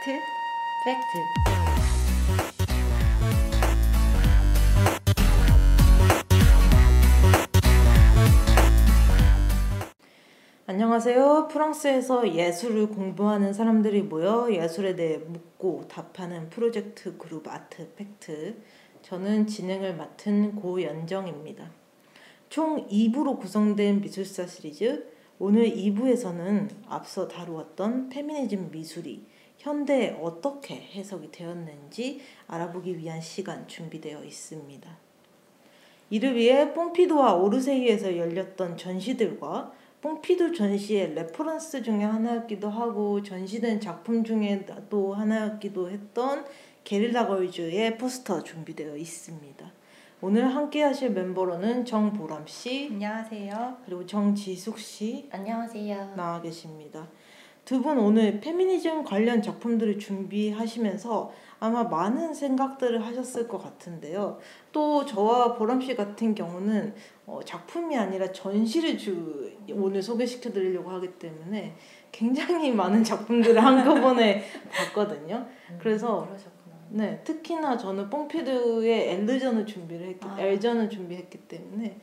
아트 팩트 안녕하세요. 프랑스에서 예술을 공부하는 사람들이 모여 예술에 대해 묻고 답하는 프로젝트 그룹 아트 팩트. 저는 진행을 맡은 고연정입니다. 총 2부로 구성된 미술사 시리즈 오늘 2부에서는 앞서 다루었던 페미니즘 미술이 현대에 어떻게 해석이 되었는지 알아보기 위한 시간 준비되어 있습니다. 이를 위해 퐁피두와 오르세이에서 열렸던 전시들과 퐁피두 전시의 레퍼런스 중에 하나였기도 하고 전시된 작품 중에 또 하나였기도 했던 게릴라 걸즈의 포스터 준비되어 있습니다. 오늘 함께 하실 멤버로는 정보람 씨 안녕하세요. 그리고 정지숙 씨 안녕하세요. 나와 계십니다. 두 분 오늘 페미니즘 관련 작품들을 준비하시면서 아마 많은 생각들을 하셨을 것 같은데요. 또 저와 보람 씨 같은 경우는 어, 작품이 아니라 전시를 주 오늘 소개시켜 드리려고 하기 때문에 굉장히 많은 작품들을 한꺼번에 봤거든요. 그래서 그러셨구나. 네, 특히나 저는 뽕피드의 엘르전을 준비를 했기, 아. 엘전을 준비했기 때문에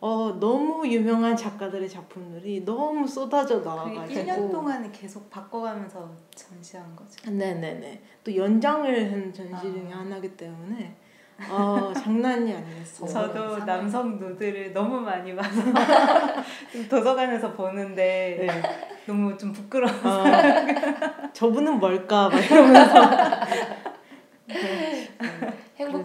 어, 너무 유명한 작가들의 작품들이 너무 쏟아져 그 나와가지고 1년 동안 계속 바꿔가면서 전시한 거죠. 네네네. 또 연장을 한 전시 아. 중에 하나이기 때문에 어, 장난이 아니겠어요. 저도 남성 누드를 너무 많이 봐서 좀 도서관에서 보는데 네. 너무 좀 부끄러워. 어, 저분은 뭘까 막 이러면서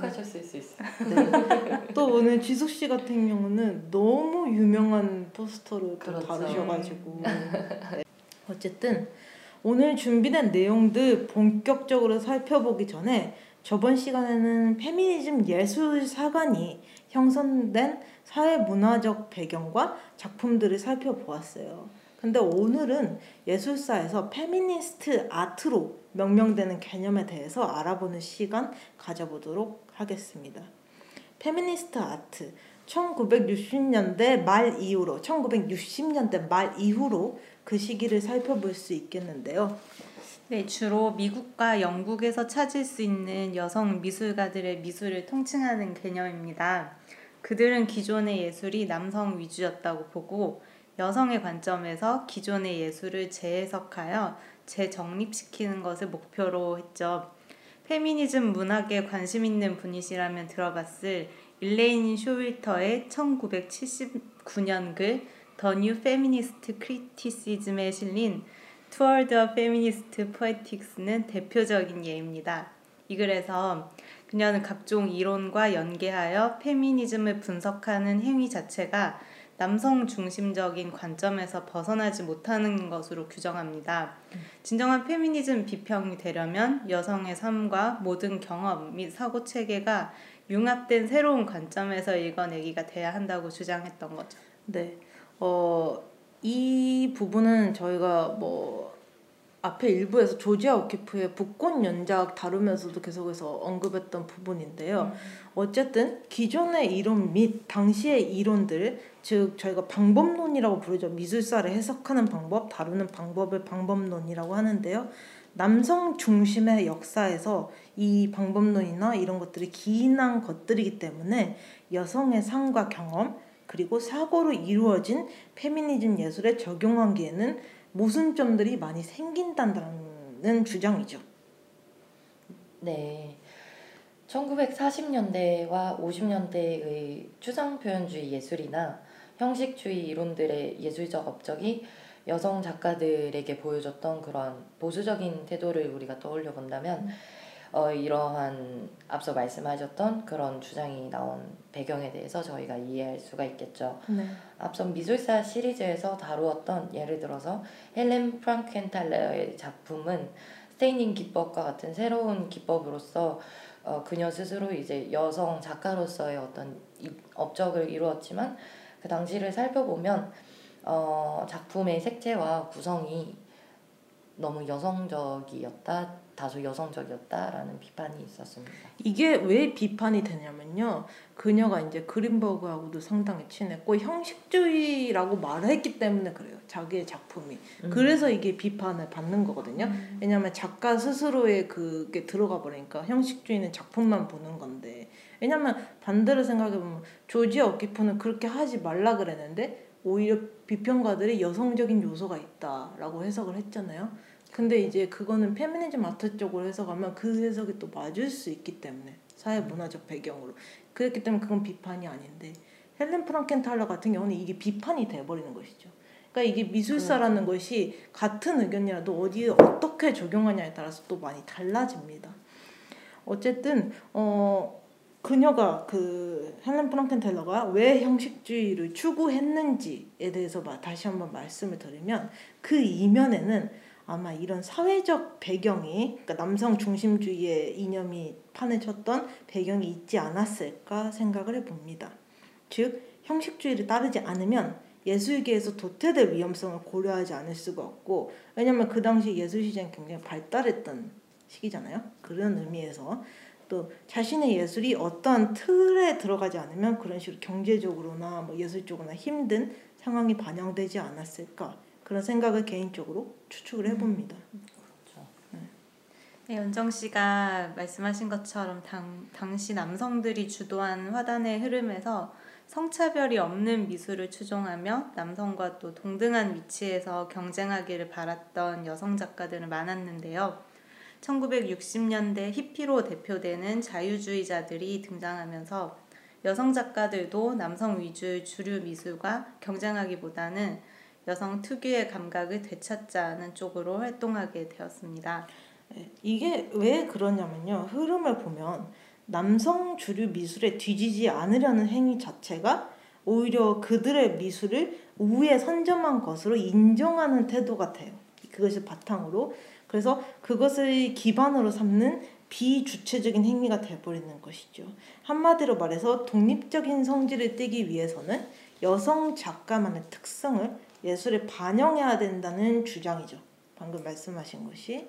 행복하셨을 수 있어요. 네. 또 오늘 지숙 씨 같은 경우는 너무 유명한 포스터를 또 그렇죠. 다루셔가지고 네. 어쨌든 오늘 준비된 내용들 본격적으로 살펴보기 전에 저번 시간에는 페미니즘 예술 사관이 형성된 사회 문화적 배경과 작품들을 살펴보았어요. 근데 오늘은 예술사에서 feminist art로 명명되는 개념에 대해서 알아보는 시간 가져보도록 하겠습니다. feminist art 1960년대 말 이후로 1960년대 말 이후로 그 시기를 살펴볼 수 있겠는데요. 네, 주로 미국과 영국에서 찾을 수 있는 여성 미술가들의 미술을 통칭하는 개념입니다. 그들은 기존의 예술이 남성 위주였다고 보고 여성의 관점에서 기존의 예술을 재해석하여 재정립시키는 것을 목표로 했죠. 페미니즘 문학에 관심 있는 분이시라면 들어봤을 일레인 쇼윌터의 1979년 글 The New Feminist Criticism에 실린 Toward a Feminist Poetics는 대표적인 예입니다. 이 글에서 그녀는 각종 이론과 연계하여 페미니즘을 분석하는 행위 자체가 남성 중심적인 관점에서 벗어나지 못하는 것으로 규정합니다. 진정한 페미니즘 비평이 되려면 여성의 삶과 모든 경험 및 사고 체계가 융합된 새로운 관점에서 읽어내기가 돼야 한다고 주장했던 거죠. 네. 어, 이 부분은 저희가 뭐 앞에 일부에서 조지아 오키프의 북꽃 연작 다루면서도 계속해서 언급했던 부분인데요. 어쨌든 기존의 이론 및 당시의 이론들, 즉 저희가 방법론이라고 부르죠. 미술사를 해석하는 방법, 다루는 방법을 방법론이라고 하는데요. 남성 중심의 역사에서 이 방법론이나 이런 것들이 기인한 것들이기 때문에 여성의 삶과 경험 그리고 사고로 이루어진 페미니즘 예술에 적용하기에는 모순점들이 많이 생긴다는 주장이죠. 네. 1940년대와 50년대의 추상 표현주의 예술이나 형식주의 이론들의 예술적 업적이 여성 작가들에게 보여줬던 그런 보수적인 태도를 우리가 떠올려 본다면 어, 이러한 앞서 말씀하셨던 그런 주장이 나온 배경에 대해서 저희가 이해할 수가 있겠죠. 네. 앞선 미술사 시리즈에서 다루었던 예를 들어서 헬렌 프랑켄탈러의 작품은 스테이닝 기법과 같은 새로운 기법으로서 어, 그녀 스스로 이제 여성 작가로서의 어떤 이- 업적을 이루었지만 그 당시를 살펴보면 어, 작품의 색채와 구성이 너무 여성적이었다 다소 여성적이었다라는 비판이 있었습니다. 이게 왜 비판이 되냐면요. 그녀가 이제 그린버그하고도 상당히 친했고 형식주의라고 말을 했기 때문에 그래요. 자기의 작품이. 음. 그래서 이게 비판을 받는 거거든요. 왜냐하면 작가 스스로의 그게 들어가 버리니까 형식주의는 작품만 보는 건데. 왜냐면 반대로 생각해 보면 조지 어키프는 그렇게 하지 말라 그랬는데 오히려 비평가들이 여성적인 요소가 있다라고 해석을 했잖아요. 근데 이제 그거는 페미니즘 아트 쪽으로 해석하면 그 해석이 또 맞을 수 있기 때문에 사회 문화적 배경으로 그렇기 때문에 그건 비판이 아닌데 헬렌 프랑켄탈러 같은 경우는 이게 비판이 돼버리는 것이죠. 그러니까 이게 미술사라는 것이 같은 의견이라도 어디에 어떻게 적용하냐에 따라서 또 많이 달라집니다. 어쨌든 어 그녀가 그 헬렌 프랑켄텔러가 왜 형식주의를 추구했는지에 대해서 마- 다시 한번 말씀을 드리면 그 이면에는 아마 이런 사회적 배경이 그러니까 남성 중심주의의 이념이 판을 쳤던 배경이 있지 않았을까 생각을 해봅니다. 즉 형식주의를 따르지 않으면 예술계에서 도태될 위험성을 고려하지 않을 수가 없고 왜냐하면 그 당시 예술 시장이 굉장히 발달했던 시기잖아요. 그런 의미에서 또 자신의 예술이 어떠한 틀에 들어가지 않으면 그런 식으로 경제적으로나 뭐 예술적으로나 힘든 상황이 반영되지 않았을까 그런 생각을 개인적으로 추측을 해봅니다. 그렇죠. 네, 연정 씨가 말씀하신 것처럼 당, 당시 남성들이 주도한 화단의 흐름에서 성차별이 없는 미술을 추종하며 남성과 또 동등한 위치에서 경쟁하기를 바랐던 여성 작가들은 많았는데요. 1960년대 히피로 대표되는 자유주의자들이 등장하면서 여성 작가들도 남성 위주의 주류 미술과 경쟁하기보다는 여성 특유의 감각을 되찾자는 쪽으로 활동하게 되었습니다. 네, 이게 왜 그러냐면요. 흐름을 보면 남성 주류 미술에 뒤지지 않으려는 행위 자체가 오히려 그들의 미술을 우위에 선점한 것으로 인정하는 태도 같아요. 그것을 바탕으로 그래서 그것을 기반으로 삼는 비주체적인 행위가 돼버리는 것이죠. 한마디로 말해서 독립적인 성질을 띠기 위해서는 여성 작가만의 특성을 예술에 반영해야 된다는 주장이죠. 방금 말씀하신 것이.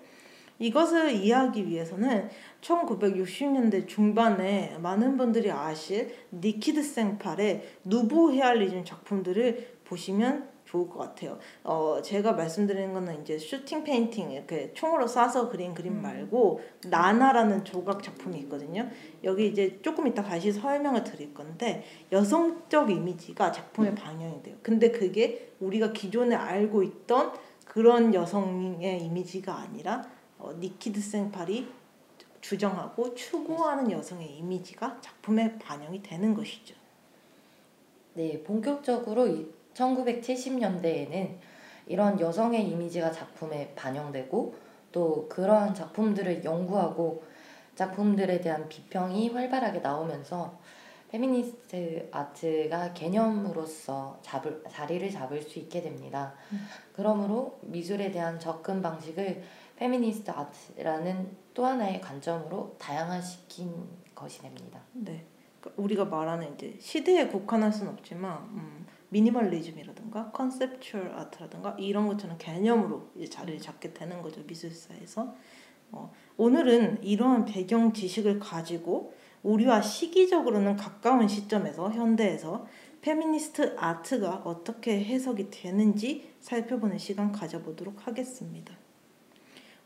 이것을 이해하기 위해서는 1960년대 중반에 많은 분들이 아실 니키 드 생팔의 Nouveau Réalisme 작품들을 보시면 좋을 것 같아요. 어, 제가 말씀드리는 거는 이제 shooting painting 이렇게 총으로 쏴서 그린 그림 말고 나나라는 조각 작품이 있거든요. 여기 이제 조금 이따 다시 설명을 드릴 건데 여성적 이미지가 작품에 반영이 돼요. 근데 그게 우리가 기존에 알고 있던 그런 여성의 이미지가 아니라 어, 니키드 생팔이 주정하고 추구하는 여성의 이미지가 작품에 반영이 되는 것이죠. 네, 본격적으로 1970년대에는 이런 여성의 이미지가 작품에 반영되고 또 그러한 작품들을 연구하고 작품들에 대한 비평이 활발하게 나오면서 feminist art가 개념으로서 잡을, 자리를 잡을 수 있게 됩니다. 그러므로 미술에 대한 접근 방식을 feminist art라는 또 하나의 관점으로 다양화시킨 것이 됩니다. 네. 그러니까 우리가 말하는 이제 시대에 국한할 수는 없지만 음, 미니멀리즘이라든가 conceptual art라든가 이런 것처럼 개념으로 이제 자리를 잡게 되는 거죠 미술사에서. 어, 오늘은 이러한 배경 지식을 가지고 우리와 시기적으로는 가까운 시점에서 현대에서 페미니스트 아트가 어떻게 해석이 되는지 살펴보는 시간 가져보도록 하겠습니다.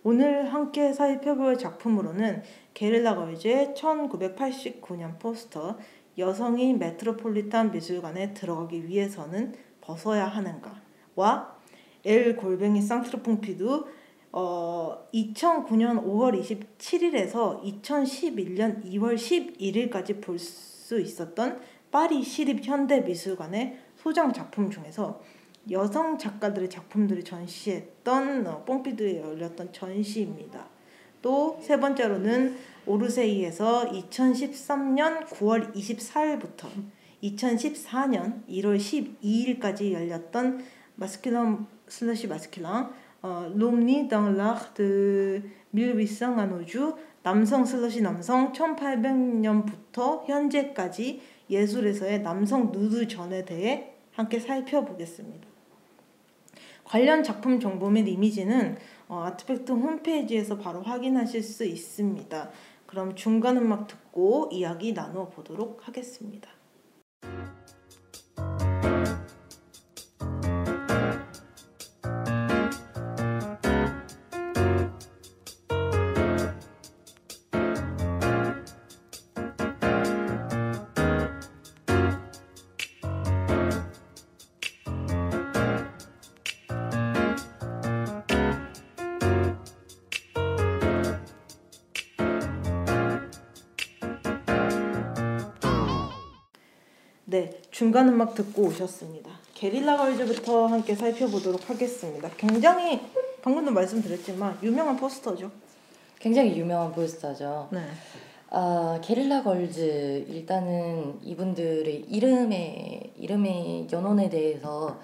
오늘 함께 살펴볼 작품으로는 게릴라 걸즈의 1989년 포스터 여성이 메트로폴리탄 미술관에 들어가기 위해서는 벗어야 하는가와 엘 골뱅이 상트르퐁피두 어, 2009년 5월 27일에서 2011년 2월 11일까지 볼 수 있었던 파리 시립 현대 미술관의 소장 작품 중에서 여성 작가들의 작품들을 전시했던 어, 뽕피드에 열렸던 전시입니다. 또 세 번째로는 오르세이에서 2013년 9월 24일부터 2014년 1월 12일까지 열렸던 마스킬랑 슬러시 마스킬랑 어, 롬니 de 1800 아노주 남성 슬러시 남성 1800년부터 현재까지 예술에서의 남성 누드 전에 대해 함께 살펴보겠습니다. 관련 작품 정보 및 이미지는 어, 아트팩트 홈페이지에서 바로 확인하실 수 있습니다. 그럼 중간 음악 듣고 이야기 나누어 보도록 하겠습니다. 네, 중간 음악 듣고 오셨습니다. 게릴라 걸즈부터 함께 살펴보도록 하겠습니다. 굉장히 방금도 말씀드렸지만 유명한 포스터죠. 굉장히 유명한 포스터죠. 네. 아 게릴라 걸즈 일단은 이분들의 이름의 이름의 연원에 대해서 뭐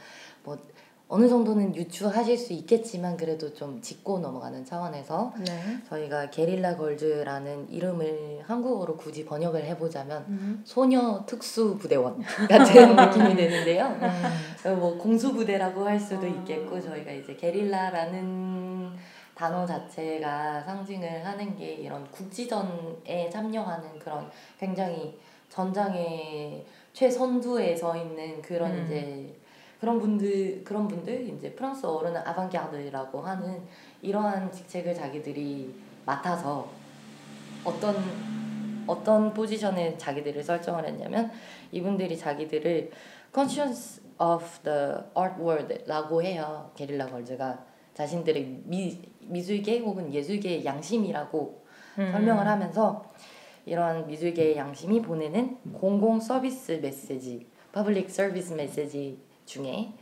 어느 정도는 유추하실 수 있겠지만 그래도 좀 짚고 넘어가는 차원에서 네. 저희가 게릴라 걸즈라는 이름을 한국어로 굳이 번역을 해보자면 음. 소녀 특수 부대원 같은 느낌이 되는데요. 음. 뭐 공수 부대라고 할 수도 어. 있겠고 저희가 이제 게릴라라는 단어 자체가 상징을 하는 게 이런 국지전에 참여하는 그런 굉장히 전장의 최선두에 서 있는 그런 음. 이제 그런 분들 그런 분들 이제 프랑스어로는 아방가르라고 하는 이러한 직책을 자기들이 맡아서 어떤 어떤 포지션에 자기들을 설정을 했냐면 이분들이 자기들을 conscience of the art world라고 해요. 게릴라 걸즈가 자신들의 미, 미술계 혹은 예술계의 양심이라고 음. 설명을 하면서 이러한 미술계의 양심이 보내는 공공 서비스 메시지, public service message 중에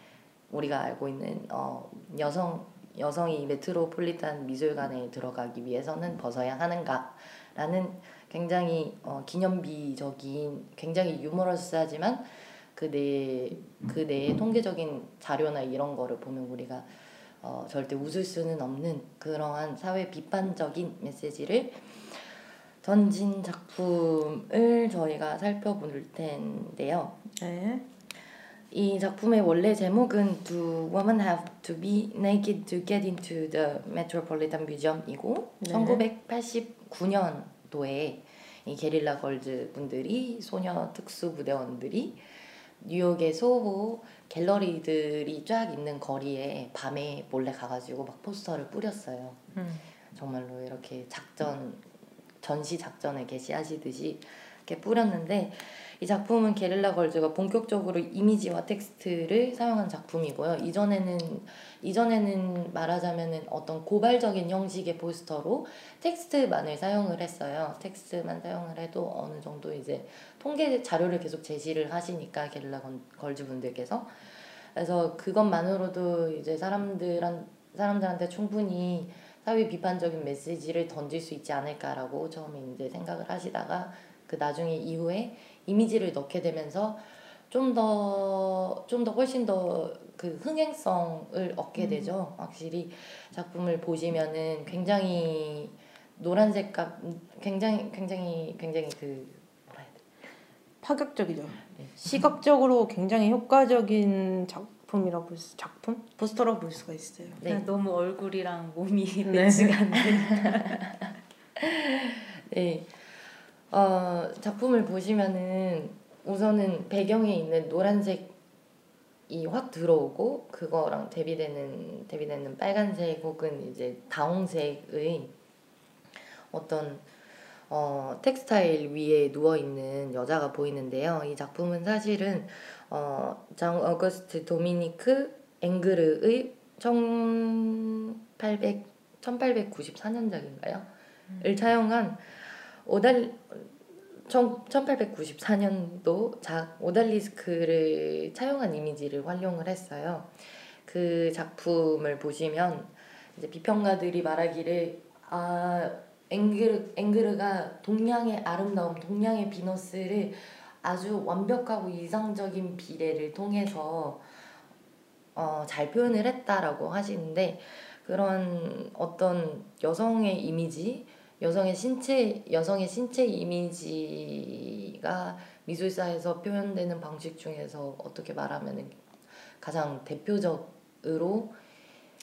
우리가 알고 있는 어, 여성 여성이 메트로폴리탄 미술관에 들어가기 위해서는 벗어야 하는가라는 굉장히 어, 기념비적인 굉장히 유머러스하지만 그내 그 내의 통계적인 자료나 이런 거를 보면 우리가 어, 절대 웃을 수는 없는 그러한 사회 비판적인 메시지를 던진 작품을 저희가 살펴볼 텐데요. 네. 이 작품의 원래 제목은 Do Women Have to Be Naked to Get into the Metropolitan Museum이고 네. 1989년도에 이 게릴라 걸즈 분들이 소녀 특수 부대원들이 뉴욕의 소호 갤러리들이 쫙 있는 거리에 밤에 몰래 가가지고 막 포스터를 뿌렸어요. 음. 정말로 이렇게 작전 전시 작전을 개시하시듯이 이렇게 뿌렸는데 이 작품은 게릴라 걸즈가 본격적으로 이미지와 텍스트를 사용한 작품이고요. 이전에는 이전에는 말하자면은 어떤 고발적인 형식의 포스터로 텍스트만을 사용을 했어요. 텍스트만 사용을 해도 어느 정도 이제 통계 자료를 계속 제시를 하시니까 게릴라 건- 걸즈 분들께서 그래서 그것만으로도 이제 사람들한 사람들한테 충분히 사회 비판적인 메시지를 던질 수 있지 않을까라고 처음에 이제 생각을 하시다가 그 나중에 이후에 이미지를 넣게 되면서 좀 더 좀 더 훨씬 더 그 흥행성을 얻게 되죠. 확실히 작품을 보시면은 굉장히 노란색 감 굉장히 굉장히 굉장히 그 뭐라 해야 돼? 파격적이죠. 네. 시각적으로 굉장히 효과적인 작품이라고 볼 수, 작품 포스터라고 볼 수가 있어요. 네. 그냥 너무 얼굴이랑 몸이 네. 매치가 안 돼. 네. 어, 작품을 보시면은 우선은 배경에 있는 노란색이 확 들어오고 그거랑 대비되는 대비되는 빨간색 혹은 이제 다홍색의 어떤 어, 텍스타일 위에 누워 있는 여자가 보이는데요. 이 작품은 사실은 어, 장 어거스트 도미니크 앵그르의 1800 1894년작인가요? 을 차용한 오달 1894년도 작 오달리스크를 차용한 이미지를 활용을 했어요. 그 작품을 보시면 이제 비평가들이 말하기를 아 앵그르 앵그르가 동양의 아름다움, 동양의 비너스를 아주 완벽하고 이상적인 비례를 통해서 어, 잘 표현을 했다라고 하시는데 그런 어떤 여성의 이미지, 여성의 신체, 여성의 신체 이미지가 미술사에서 표현되는 방식 중에서 어떻게 말하면 가장 대표적으로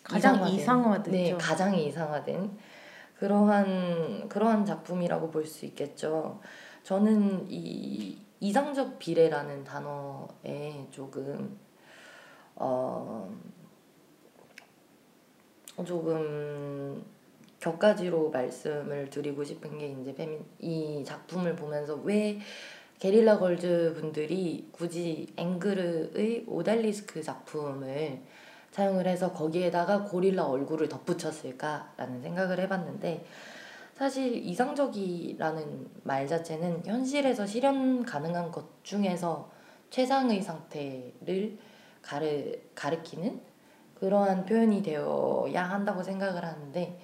가장 이상화된. 네, 가장 이상화된 그러한 그러한 작품이라고 볼 수 있겠죠. 저는 이 이상적 비례라는 단어에 조금 어 조금 격가지로 말씀을 드리고 싶은 게 이제 페미 이 작품을 보면서 왜 게릴라 걸즈 분들이 굳이 앵그르의 오달리스크 작품을 사용을 해서 거기에다가 고릴라 얼굴을 덧붙였을까라는 생각을 해봤는데 사실 이상적이라는 말 자체는 현실에서 실현 가능한 것 중에서 최상의 상태를 가르, 가르키는 그러한 표현이 되어야 한다고 생각을 하는데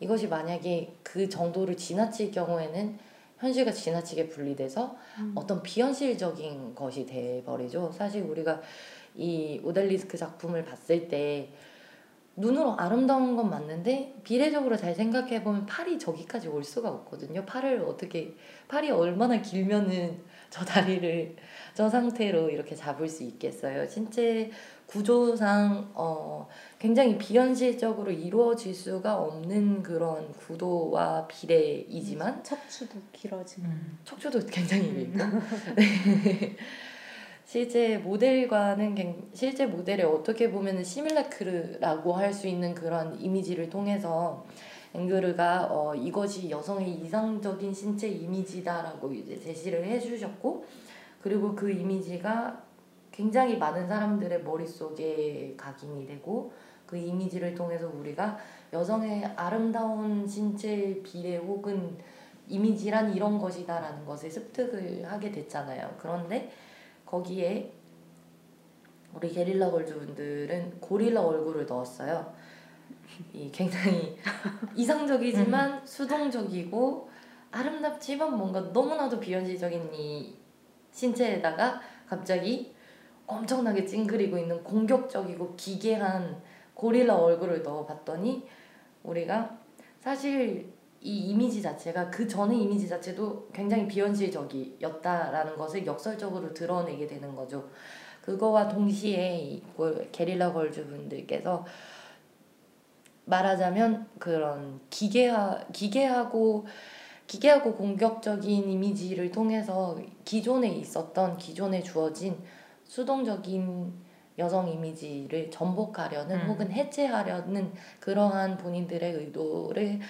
이것이 만약에 그 정도를 지나칠 경우에는 현실과 지나치게 분리돼서 음. 어떤 비현실적인 것이 돼버리죠. 사실 우리가 이 오델리스크 작품을 봤을 때 눈으로 아름다운 건 맞는데 비례적으로 잘 생각해 보면 팔이 저기까지 올 수가 없거든요. 팔을 어떻게 팔이 얼마나 길면은 저 다리를 저 상태로 이렇게 잡을 수 있겠어요. 신체 구조상 어 굉장히 비현실적으로 이루어질 수가 없는 그런 구도와 비례이지만 척추도 길어지고 음. 척추도 굉장히 길고 네. 실제 모델과는 굉- 실제 모델에 어떻게 보면은 시밀라크르라고 할 수 있는 그런 이미지를 통해서 앵그르가 어, 이것이 여성의 이상적인 신체 이미지다라고 이제 제시를 해주셨고 그리고 그 이미지가 굉장히 많은 사람들의 머릿속에 각인이 되고 그 이미지를 통해서 우리가 여성의 아름다운 신체 비례 혹은 이미지란 이런 것이다라는 것을 습득을 하게 됐잖아요. 그런데 거기에 우리 게릴라 걸즈 분들은 고릴라 얼굴을 넣었어요. 이 굉장히 이상적이지만 수동적이고 아름답지만 뭔가 너무나도 비현실적인 이 신체에다가 갑자기 엄청나게 찡그리고 있는 공격적이고 기괴한 고릴라 얼굴을 넣어봤더니 우리가 사실 이 이미지 자체가 그 전의 이미지 자체도 굉장히 비현실적이었다라는 것을 역설적으로 드러내게 되는 거죠. 그거와 동시에 이 고- 게릴라 걸즈 분들께서 말하자면 그런 기괴하 기괴하고 기괴하고 공격적인 이미지를 통해서 기존에 있었던 기존에 주어진 수동적인 여성 이미지를 전복하려는 음. 혹은 해체하려는 그러한 본인들의 의도를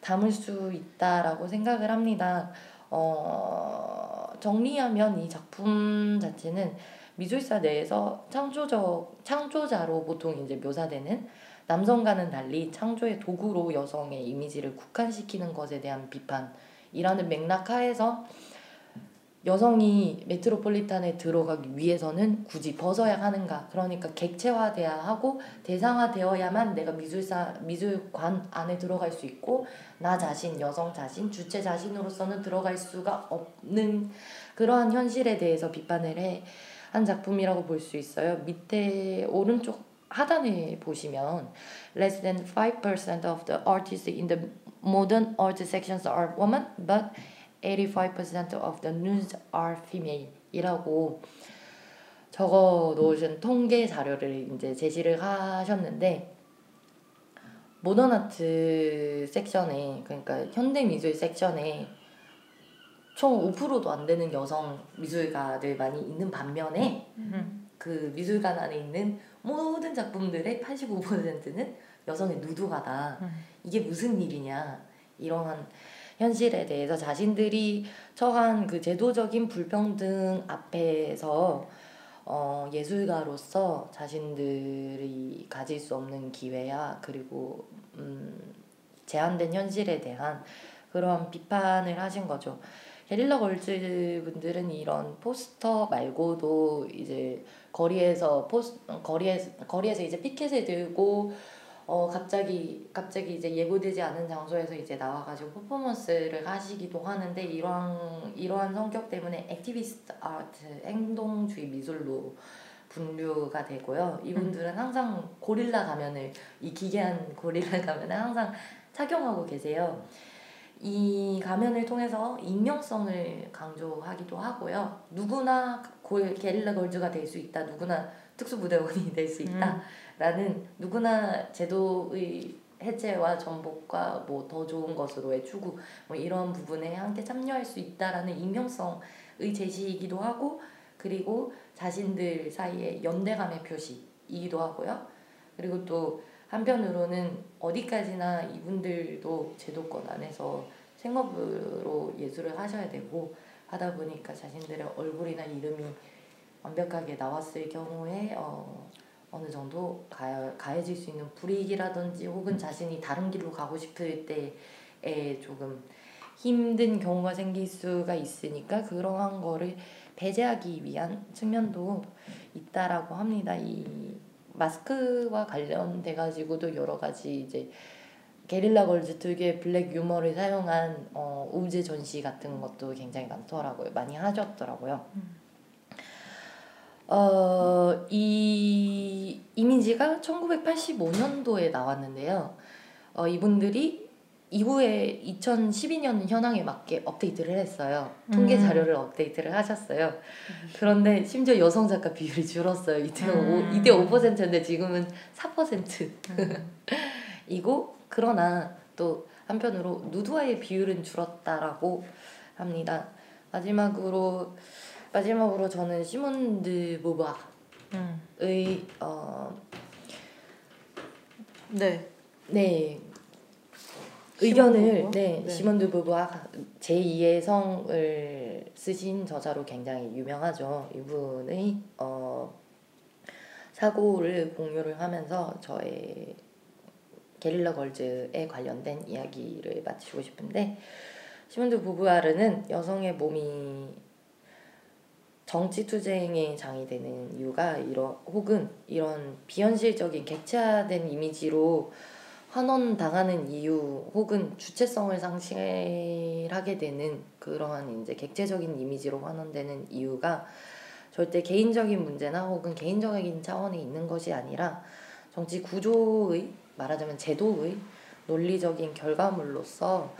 담을 수 있다라고 생각을 합니다. 어, 정리하면 이 작품 자체는 미술사 내에서 창조적 창조자로 보통 이제 묘사되는 남성과는 달리 창조의 도구로 여성의 이미지를 국한시키는 것에 대한 비판이라는 맥락 하에서 여성이 메트로폴리탄에 들어가기 위해서는 굳이 벗어야 하는가 그러니까 객체화돼야 하고 대상화되어야만 내가 미술사 미술관 안에 들어갈 수 있고 나 자신 여성 자신 주체 자신으로서는 들어갈 수가 없는 그러한 현실에 대해서 비판을 해 한 작품이라고 볼 수 있어요. 밑에 오른쪽 하단에 보시면 less than 5% of the artists in the modern art sections are women, but 85% of the nudes are female. 이라고 적어 놓으신 통계 자료를 이제 제시를 하셨는데 모던 아트 섹션에 그러니까 현대 미술 섹션에 총 5%도 안 되는 여성 미술가들 많이 있는 반면에 음. 그 미술관 안에 있는 모든 작품들의 85%는 여성의 누드가다. 음. 이게 무슨 일이냐. 이러한 현실에 대해서 자신들이 처한 그 제도적인 불평등 앞에서 어, 예술가로서 자신들이 가질 수 없는 기회야 그리고 음, 제한된 현실에 대한 그러한 비판을 하신 거죠. 게릴라 걸즈 분들은 이런 포스터 말고도 이제 거리에서 포스 거리에서 거리에서 이제 피켓을 들고 어 갑자기 갑자기 이제 예고되지 않은 장소에서 이제 나와가지고 퍼포먼스를 하시기도 하는데 이러한 이러한 성격 때문에 activist art 행동주의 미술로 분류가 되고요. 이분들은 항상 고릴라 가면을 이 기괴한 고릴라 가면을 항상 착용하고 계세요. 이 가면을 통해서 익명성을 강조하기도 하고요. 누구나 골, 게릴라 걸즈가 될 수 있다. 누구나 특수부대원이 될 수 있다. 라는 누구나 제도의 해체와 전복과 뭐 더 좋은 것으로의 추구 뭐 이런 부분에 함께 참여할 수 있다라는 익명성의 제시이기도 하고 그리고 자신들 사이에 연대감의 표시이기도 하고요. 그리고 또 한편으로는 어디까지나 이분들도 제도권 안에서 생업으로 예술을 하셔야 되고 하다 보니까 자신들의 얼굴이나 이름이 완벽하게 나왔을 경우에 어, 어느 정도 가, 가해질 수 있는 불이익이라든지 혹은 자신이 다른 길로 가고 싶을 때에 조금 힘든 경우가 생길 수가 있으니까 그러한 거를 배제하기 위한 측면도 있다라고 합니다. 이 마스크와 관련돼 가지고도 여러 가지 이제 게릴라 걸즈 특유의 블랙 유머를 사용한 어, 우제 전시 같은 것도 굉장히 많더라고요. 많이 하셨더라고요. 어, 이 이미지가 1985년도에 나왔는데요. 어, 이분들이 이후에 2012년 현황에 맞게 업데이트를 했어요. 통계 음. 자료를 업데이트를 하셨어요. 그런데 심지어 여성 작가 비율이 줄었어요. 이때 음. 오, 이때 5%인데 지금은 4%. 음. 이고 그러나 또 한편으로 누드와의 비율은 줄었다라고 합니다. 마지막으로 마지막으로 저는 시몬드 보바의 음. 어, 네. 네 의견을? 네, 네. 시몬드 보바 제2의 성을 쓰신 저자로 굉장히 유명하죠. 이분의 어, 사고를 공유를 하면서 저의 게릴라 걸즈에 관련된 이야기를 마치고 싶은데 시몬드 보부아르는 여성의 몸이 정치 투쟁의 장이 되는 이유가 이런 혹은 이런 비현실적인 객체화된 이미지로 환원당하는 이유 혹은 주체성을 상실하게 되는 그러한 이제 객체적인 이미지로 환원되는 이유가 절대 개인적인 문제나 혹은 개인적인 차원에 있는 것이 아니라 정치 구조의 말하자면 제도의 논리적인 결과물로서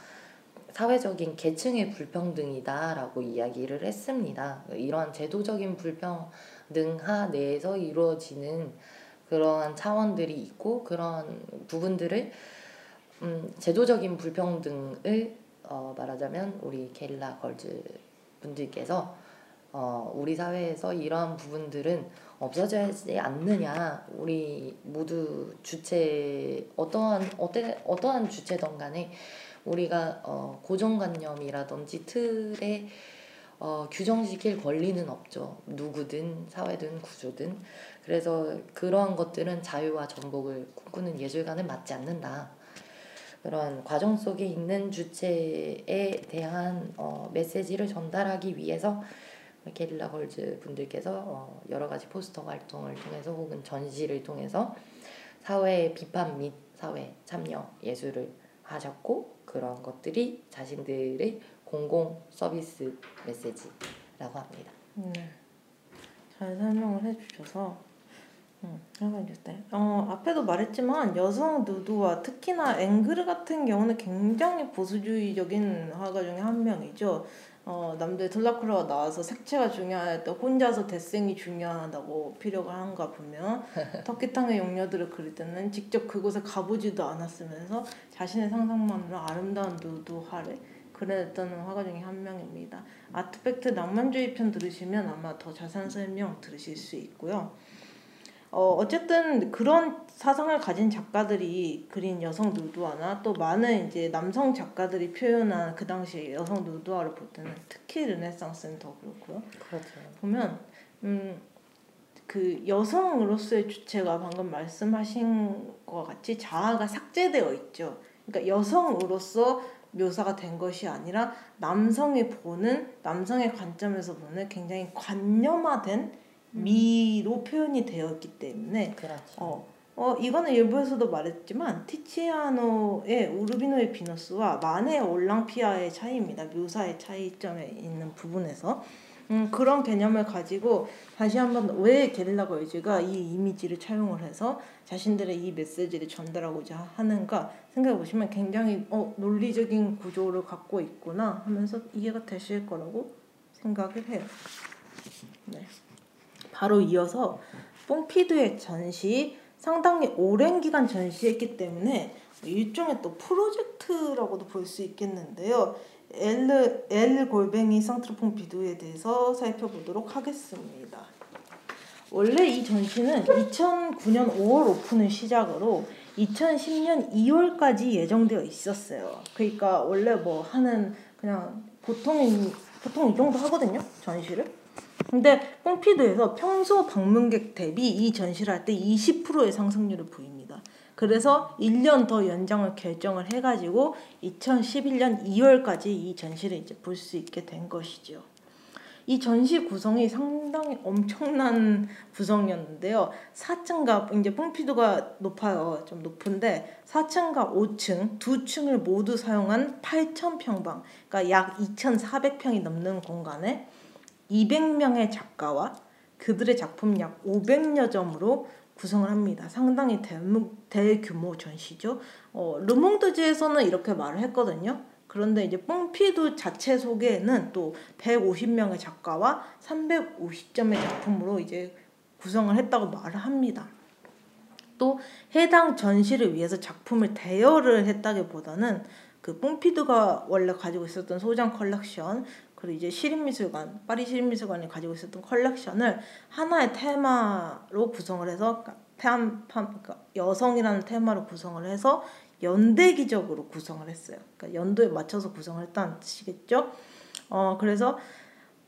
사회적인 계층의 불평등이다라고 이야기를 했습니다. 이러한 제도적인 불평등 하 내에서 이루어지는 그러한 차원들이 있고 그런 부분들을 음, 제도적인 불평등을 어, 말하자면 우리 게릴라 걸즈 분들께서 어, 우리 사회에서 이러한 부분들은 없어져야지 않느냐 우리 모두 주체 어떠한 어때, 어떠한 주체든 간에 우리가 어, 고정관념이라든지 틀에 어, 규정시킬 권리는 없죠. 누구든 사회든 구조든. 그래서 그러한 것들은 자유와 전복을 꿈꾸는 예술가는 맞지 않는다. 그런 과정 속에 있는 주체에 대한 어, 메시지를 전달하기 위해서 게릴라 걸즈 분들께서 어, 여러 가지 포스터 활동을 통해서 혹은 전시를 통해서 사회 비판 및 사회 참여 예술을 하셨고 그런 것들이 자신들의 공공 서비스 메시지라고 합니다. 네. 잘 설명을 해주셔서 음. 어, 앞에도 말했지만 여성 누드와 특히나 앵그르 같은 경우는 굉장히 보수주의적인 화가 중에 한 명이죠. 어, 남들 드라큘라가 나와서 색채가 중요하다 혼자서 대생이 중요하다고 피력을 한가 보면 터키탕의 용녀들을 그릴 때는 직접 그곳에 가보지도 않았으면서 자신의 상상만으로 아름다운 누드화를 그려냈던 화가 중에 한 명입니다. 아트팩트 낭만주의 편 들으시면 아마 더 자세한 설명 들으실 수 있고요. 어, 어쨌든 그런 사상을 가진 작가들이 그린 여성 누드화나 또 많은 이제 남성 작가들이 표현한 그 당시 여성 누드화를 볼 때는 특히 르네상스는 더 그렇고요. 그렇죠. 보면 음, 그 여성으로서의 주체가 방금 말씀하신 것 같이 자아가 삭제되어 있죠. 그러니까 여성으로서 묘사가 된 것이 아니라 남성이 보는 남성의 관점에서 보는 굉장히 관념화된 미로 표현이 되어 있기 때문에 그렇죠. 어, 어 이거는 일부에서도 말했지만 티치아노의 우르비노의 비너스와 마네의 올랑피아의 차이입니다. 묘사의 차이점에 있는 부분에서 음, 그런 개념을 가지고 다시 한번 왜 게릴라 걸즈가 이 이미지를 차용을 해서 자신들의 이 메시지를 전달하고자 하는가 생각해 보시면 굉장히 어, 논리적인 구조를 갖고 있구나 하면서 이해가 되실 거라고 생각을 해요. 네. 바로 이어서 뽕피드의 전시 상당히 오랜 기간 전시했기 때문에 일종의 또 프로젝트라고도 볼 수 있겠는데요. 엘, 엘 골뱅이 상트로퐁 비두에 대해서 살펴보도록 하겠습니다. 원래 이 전시는 2009년 5월 오픈을 시작으로 2010년 2월까지 예정되어 있었어요. 그러니까 원래 뭐 하는 그냥 보통 보통 이 정도 하거든요 전시를. 근데 뽕피드에서 평소 방문객 대비 이 전시를 할 때 20%의 상승률을 보입니다. 그래서 1년 더 연장을 결정을 해가지고 2011년 2월까지 이 전시를 이제 볼 수 있게 된 것이죠. 이 전시 구성이 상당히 엄청난 구성이었는데요. 4층과 이제 뽕피드가 높아요. 좀 높은데 4층과 5층 두 층을 모두 사용한 8,000평방, 그러니까 약 2,400평이 넘는 공간에 200명의 작가와 그들의 작품 약 500여 점으로 구성을 합니다. 상당히 대무, 대규모 전시죠. 어, 르몽드지에서는 이렇게 말을 했거든요. 그런데 이제 뽕피두 자체 속에는 또 150명의 작가와 350점의 작품으로 이제 구성을 했다고 말을 합니다. 또 해당 전시를 위해서 작품을 대여를 했다기보다는 그 퐁피두가 원래 가지고 있었던 소장 컬렉션 그리고 이제 시립미술관 파리 시립미술관이 가지고 있었던 컬렉션을 하나의 테마로 구성을 해서 태안 그러니까 여성이라는 테마로 구성을 해서 연대기적으로 구성을 했어요. 그러니까 연도에 맞춰서 구성을 했다는 뜻이겠죠. 어 그래서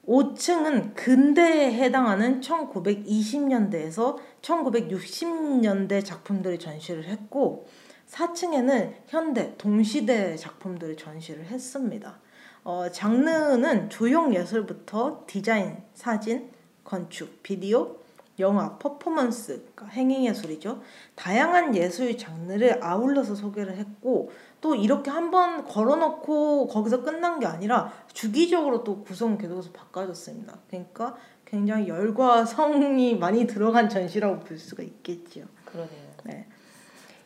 5층은 근대에 해당하는 1920년대에서 1960년대 작품들을 전시를 했고 4층에는 현대 동시대 작품들을 전시를 했습니다. 어, 장르는 조형 예술부터 디자인, 사진, 건축, 비디오, 영화, 퍼포먼스, 그러니까 행위 예술이죠. 다양한 예술 장르를 아울러서 소개를 했고 또 이렇게 한번 걸어놓고 거기서 끝난 게 아니라 주기적으로 또 구성 계속해서 바꿔줬습니다. 그러니까 굉장히 열과 성이 많이 들어간 전시라고 볼 수가 있겠죠. 그러네요. 네.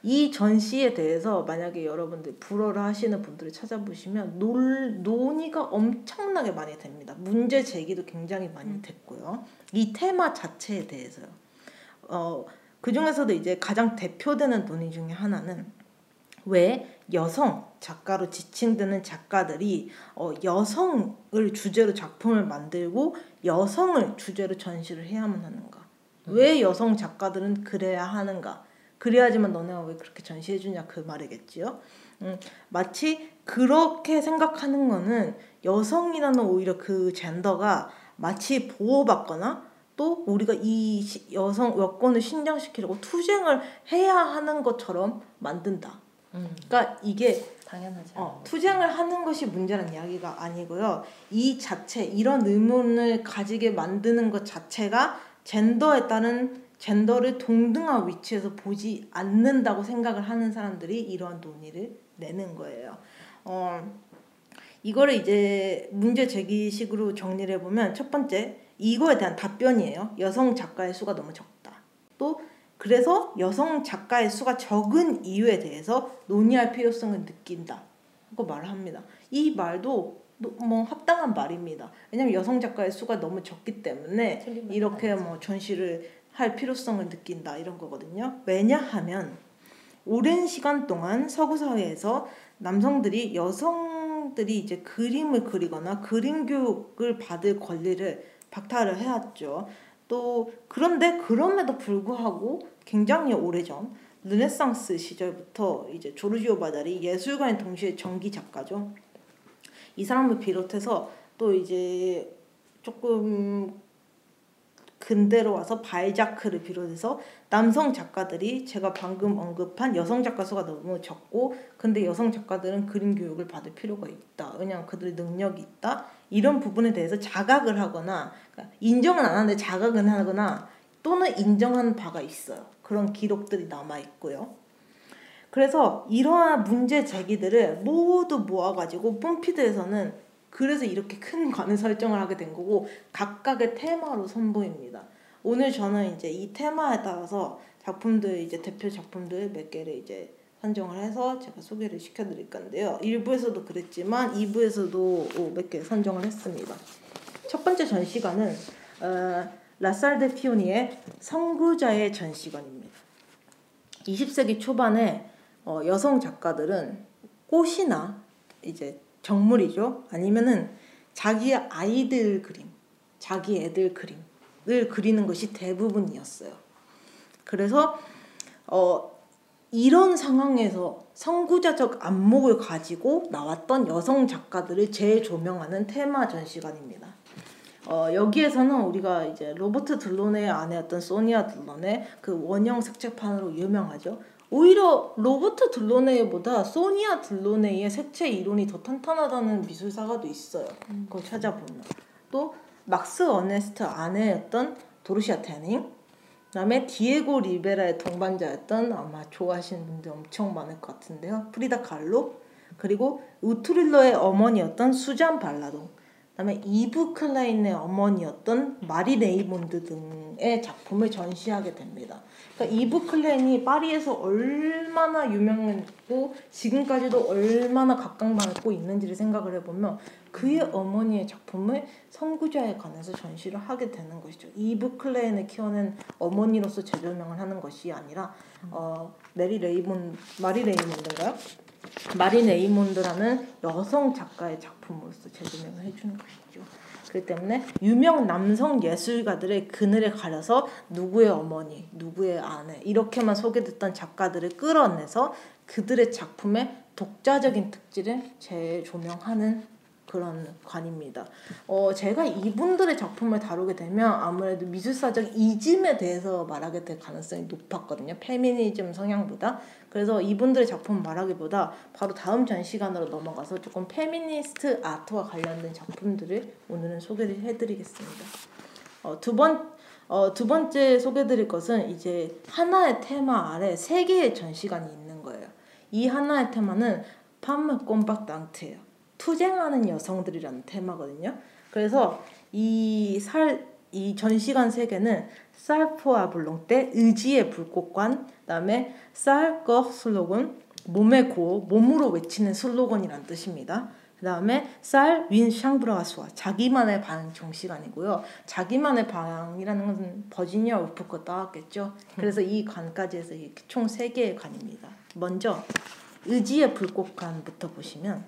이 전시에 대해서 만약에 여러분들 불어를 하시는 분들을 찾아보시면 논, 논의가 엄청나게 많이 됩니다. 문제 제기도 굉장히 많이 음. 됐고요. 이 테마 자체에 대해서요. 어, 그 중에서도 이제 가장 대표되는 논의 중에 하나는 왜 여성 작가로 지칭되는 작가들이 어, 여성을 주제로 작품을 만들고 여성을 주제로 전시를 해야만 하는가? 왜 여성 작가들은 그래야 하는가? 그래야지만 너네가 왜 그렇게 전시해주냐 그 말이겠지요. 음, 마치 그렇게 생각하는 거는 여성이라는 오히려 그 젠더가 마치 보호받거나 또 우리가 이 여성 여권을 신장시키려고 투쟁을 해야 하는 것처럼 만든다. 음. 그러니까 이게 당연하지. 어, 투쟁을 하는 것이 문제란 이야기가 아니고요. 이 자체 이런 의문을 가지게 만드는 것 자체가 젠더에 따른 젠더를 동등한 위치에서 보지 않는다고 생각을 하는 사람들이 이러한 논의를 내는 거예요. 어, 이거를 이제 문제 제기식으로 정리를 해보면 첫 번째 이거에 대한 답변이에요. 여성 작가의 수가 너무 적다. 또 그래서 여성 작가의 수가 적은 이유에 대해서 논의할 필요성을 느낀다. 고 말을 합니다. 이 말도 뭐 합당한 말입니다. 왜냐면 여성 작가의 수가 너무 적기 때문에 이렇게 뭐 전시를 할 필요성을 느낀다 이런 거거든요. 왜냐하면 오랜 시간 동안 서구 사회에서 남성들이 여성들이 이제 그림을 그리거나 그림 교육을 받을 권리를 박탈을 해왔죠. 또 그런데 그럼에도 불구하고 굉장히 오래전 르네상스 시절부터 이제 조르지오 바달이 예술가인 동시에 전기 작가죠. 이 사람을 비롯해서 또 이제 조금 근대로 와서 발자크를 비롯해서 남성 작가들이 제가 방금 언급한 여성 작가 수가 너무 적고 근데 여성 작가들은 그림 교육을 받을 필요가 있다. 왜냐하면 그들의 능력이 있다. 이런 부분에 대해서 자각을 하거나 그러니까 인정은 안 하는데 자각은 하거나 또는 인정하는 바가 있어요. 그런 기록들이 남아 있고요. 그래서 이러한 문제 제기들을 모두 모아가지고 뽐피드에서는 그래서 이렇게 큰 관을 설정을 하게 된 거고 각각의 테마로 선보입니다. 오늘 저는 이제 이 테마에 따라서 작품들 이제 대표 작품들 몇 개를 이제 선정을 해서 제가 소개를 시켜드릴 건데요. 1부에서도 그랬지만 2부에서도 몇 개 선정을 했습니다. 첫 번째 전시관은 어, 라살데 피오니의 선구자의 전시관입니다. 20세기 초반에 어, 여성 작가들은 꽃이나 이제 정물이죠. 아니면은 자기 아이들 그림, 자기 애들 그림을 그리는 것이 대부분이었어요. 그래서 어, 이런 상황에서 선구자적 안목을 가지고 나왔던 여성 작가들을 재조명하는 테마 전시관입니다. 어, 여기에서는 우리가 이제 로버트 들로네의 아내였던 소니아 들로네 그 원형 색채판으로 유명하죠. 오히려 로버트 들로네보다 소니아 들로네의 색채 이론이 더 탄탄하다는 미술사가도 있어요. 그걸 찾아보면 또 막스 어네스트 아내였던 도르시아 테닝 그다음에 디에고 리베라의 동반자였던 아마 좋아하시는 분들 엄청 많을 것 같은데요. 프리다 칼로 그리고 우투릴러의 어머니였던 수잔 발라동 그다음에 이브 클라인의 어머니였던 마리 레이몬드 등의 작품을 전시하게 됩니다. 그러니까 이브 클라인이 파리에서 얼마나 유명했고 지금까지도 얼마나 각광받고 있는지를 생각을 해보면 그의 어머니의 작품을 선구자관에서 전시를 하게 되는 것이죠. 이브 클라인을 키워낸 어머니로서 재조명을 하는 것이 아니라 어, 메리 레이몬 마리 레이몬드인가요? 마리 레이몬드라는 여성 작가의 작품으로서 재조명을 해주는 것이죠. 그렇기 때문에 유명 남성 예술가들의 그늘에 가려서 누구의 어머니, 누구의 아내 이렇게만 소개됐던 작가들을 끌어내서 그들의 작품의 독자적인 특질을 재조명하는 그런 관입니다. 어, 제가 이분들의 작품을 다루게 되면 아무래도 미술사적 이즘에 대해서 말하게 될 가능성이 높았거든요. 페미니즘 성향보다. 그래서 이분들의 작품 말하기보다 바로 다음 전시관으로 넘어가서 조금 feminist art와 관련된 작품들을 오늘은 소개를 해드리겠습니다. 어, 두 번, 어, 두 번째 소개드릴 것은 이제 하나의 테마 아래 세 개의 전시관이 있는 거예요. 이 하나의 테마는 femmes combattantes예요. 투쟁하는 여성들이라는 테마거든요. 그래서 이 salle 이 전시관 세 개는 salle feu à volonté 의지의 불꽃관, 그다음에 salle corps slogan 몸의 고 몸으로 외치는 슬로건이란 뜻입니다. 그 다음에 쌀 윈 샹브라스와 자기만의 방 정시관이고요. 자기만의 방이라는 것은 버지니아 울프거 따왔겠죠. 그래서 이 관까지 해서 총세 개의 관입니다. 먼저 의지의 불꽃관부터 보시면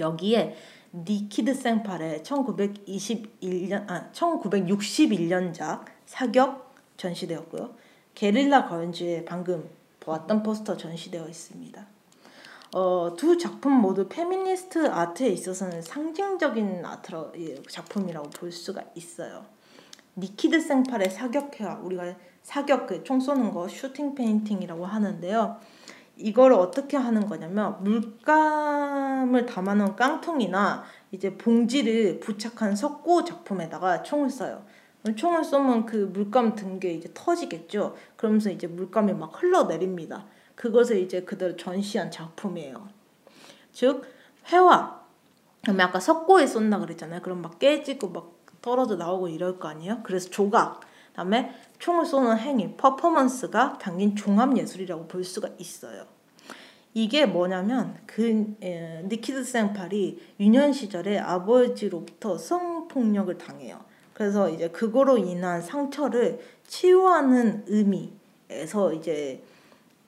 여기에 니키드 생팔의 1921년 아 1961년작 사격 전시되었고요. 게릴라 걸즈의 방금 보았던 포스터 전시되어 있습니다. 어, 두 작품 모두 feminist art에 있어서는 상징적인 art로 작품이라고 볼 수가 있어요. 니키드 생팔의 사격회화 우리가 사격 그 총 쏘는 거 shooting painting이라고 하는데요. 이걸 어떻게 하는 거냐면 물감을 담아놓은 깡통이나 이제 봉지를 부착한 석고 작품에다가 총을 쏴요. 총을 쏘면 그 물감 든 게 이제 터지겠죠. 그러면서 이제 물감이 막 흘러내립니다. 그것을 이제 그대로 전시한 작품이에요. 즉 회화. 그러면 아까 석고에 쏜다 그랬잖아요. 그럼 막 깨지고 막 떨어져 나오고 이럴 거 아니에요. 그래서 조각. 다음에 총을 쏘는 행위, 퍼포먼스가 담긴 종합 예술이라고 볼 수가 있어요. 이게 뭐냐면 그 에, 니키드 생팔이 유년 시절에 아버지로부터 성폭력을 당해요. 그래서 이제 그거로 인한 상처를 치유하는 의미에서 이제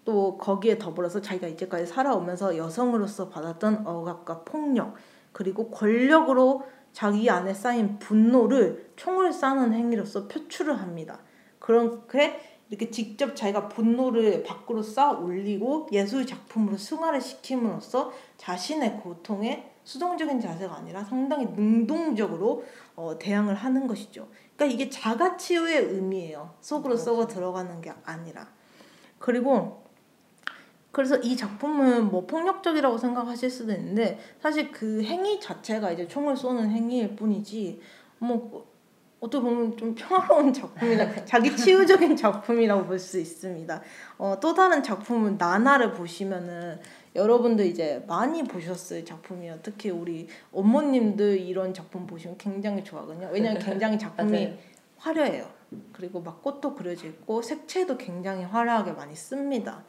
또 거기에 더불어서 자기가 이제까지 살아오면서 여성으로서 받았던 억압과 폭력 그리고 권력으로 자기 안에 쌓인 분노를 총을 쏴는 행위로서 표출을 합니다. 그렇게 이렇게 직접 자기가 분노를 밖으로 쌓아 올리고 예술 작품으로 승화를 시킴으로써 자신의 고통에 수동적인 자세가 아니라 상당히 능동적으로 어, 대항을 하는 것이죠. 그러니까 이게 자가 치유의 의미예요. 속으로 썩어 들어가는 게 아니라. 그리고 그래서 이 작품은 뭐 폭력적이라고 생각하실 수도 있는데 사실 그 행위 자체가 이제 총을 쏘는 행위일 뿐이지 뭐 어떻게 보면 좀 평화로운 작품이라 자기 치유적인 작품이라고 볼 수 있습니다. 어, 또 다른 작품은 나나를 보시면은 여러분들 이제 많이 보셨을 작품이에요. 특히 우리 어머님들 이런 작품 보시면 굉장히 좋아하거든요. 왜냐하면 굉장히 작품이. 화려해요. 그리고 막 꽃도 그려져 있고 색채도 굉장히 화려하게 많이 씁니다.